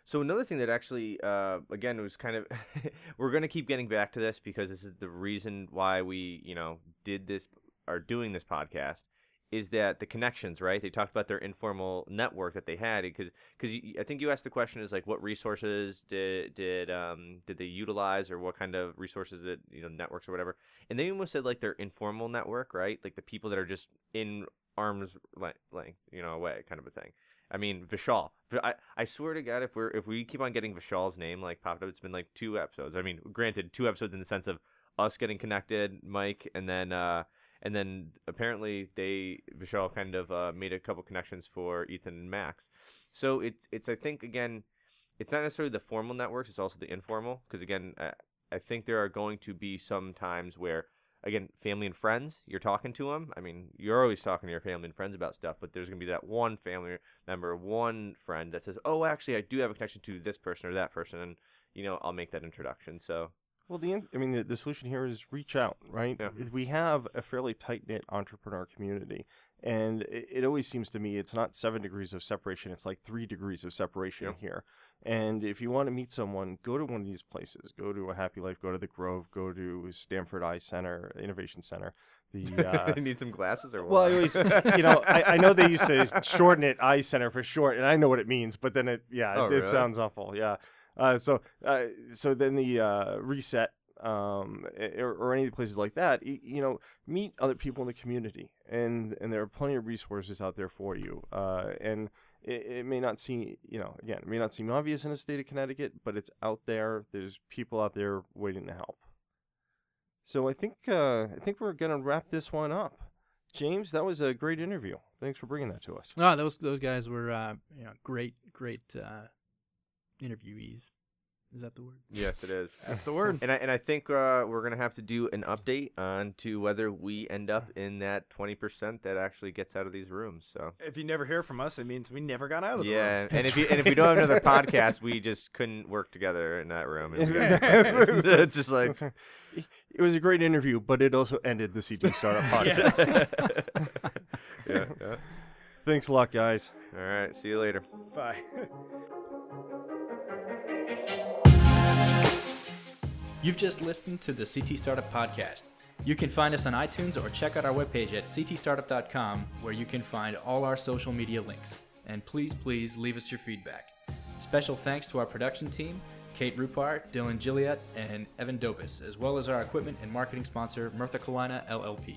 So another thing that actually, uh, again, was kind of, we're gonna keep getting back to this because this is the reason why we, you know, did this, are doing this podcast, is that the connections, right? They talked about their informal network that they had because, because I think you asked the question is like, what resources did did um did they utilize or what kind of resources that you know networks or whatever, and they almost said like their informal network, right? Like the people that are just in arms length, length you know, away, kind of a thing. I mean, Vishal. I, I swear to God, if we're if we keep on getting Vishal's name like popped up, it's been like two episodes. I mean, granted, two episodes in the sense of us getting connected, Mike, and then uh, and then apparently they Vishal kind of uh, made a couple connections for Ethan and Max. So it's it's I think again, it's not necessarily the formal networks; it's also the informal. Because again, I, I think there are going to be some times where again, family and friends, you're talking to them. I mean, you're always talking to your family and friends about stuff, but there's going to be that one family member, one friend that says, "Oh, actually, I do have a connection to this person or that person," and you know, I'll make that introduction. So, Well, the I mean, the, the solution here is reach out, right? Yeah. We have a fairly tight knit entrepreneur community, and it, it always seems to me it's not seven degrees of separation; it's like three degrees of separation Yeah. here. And if you want to meet someone, go to one of these places. Go to a Happy Life. Go to the Grove. Go to Stamford Eye Center, Innovation Center. The uh, you need some glasses or what? well, I always, you know, I, I know they used to shorten it Eye Center for short, and I know what it means, but then it, yeah, Oh, it, it sounds awful. Yeah. Uh, so, uh, so then the uh, reset, um, or, or any of the places like that, you know, meet other people in the community, and and there are plenty of resources out there for you. Uh, and it, it may not seem, you know, again, it may not seem obvious in the state of Connecticut, but it's out there. There's people out there waiting to help. So I think uh, I think we're gonna wrap this one up. James, that was a great interview. Thanks for bringing that to us. No, those those guys were uh, you know great great uh, interviewees. Is that the word? Yes, it is. That's the word. And I and I think uh, we're gonna have to do an update on to whether we end up in that twenty percent that actually gets out of these rooms. So If you never hear from us, it means we never got out of the room. yeah, and if you and if we don't have another podcast, we just couldn't work together in that room. And we- That's- it's just like It was a great interview, but it also ended the CT Startup podcast. yeah, yeah. Thanks a lot, guys. All right, see you later. Bye. You've just listened to the CT Startup Podcast. You can find us on iTunes or check out our webpage at ctstartup.com where you can find all our social media links. And please, please leave us your feedback. Special thanks to our production team, Kate Rupar, Dylan Gilliat, and Evan Dobis, as well as our equipment and marketing sponsor, Murtha Cullina LLP.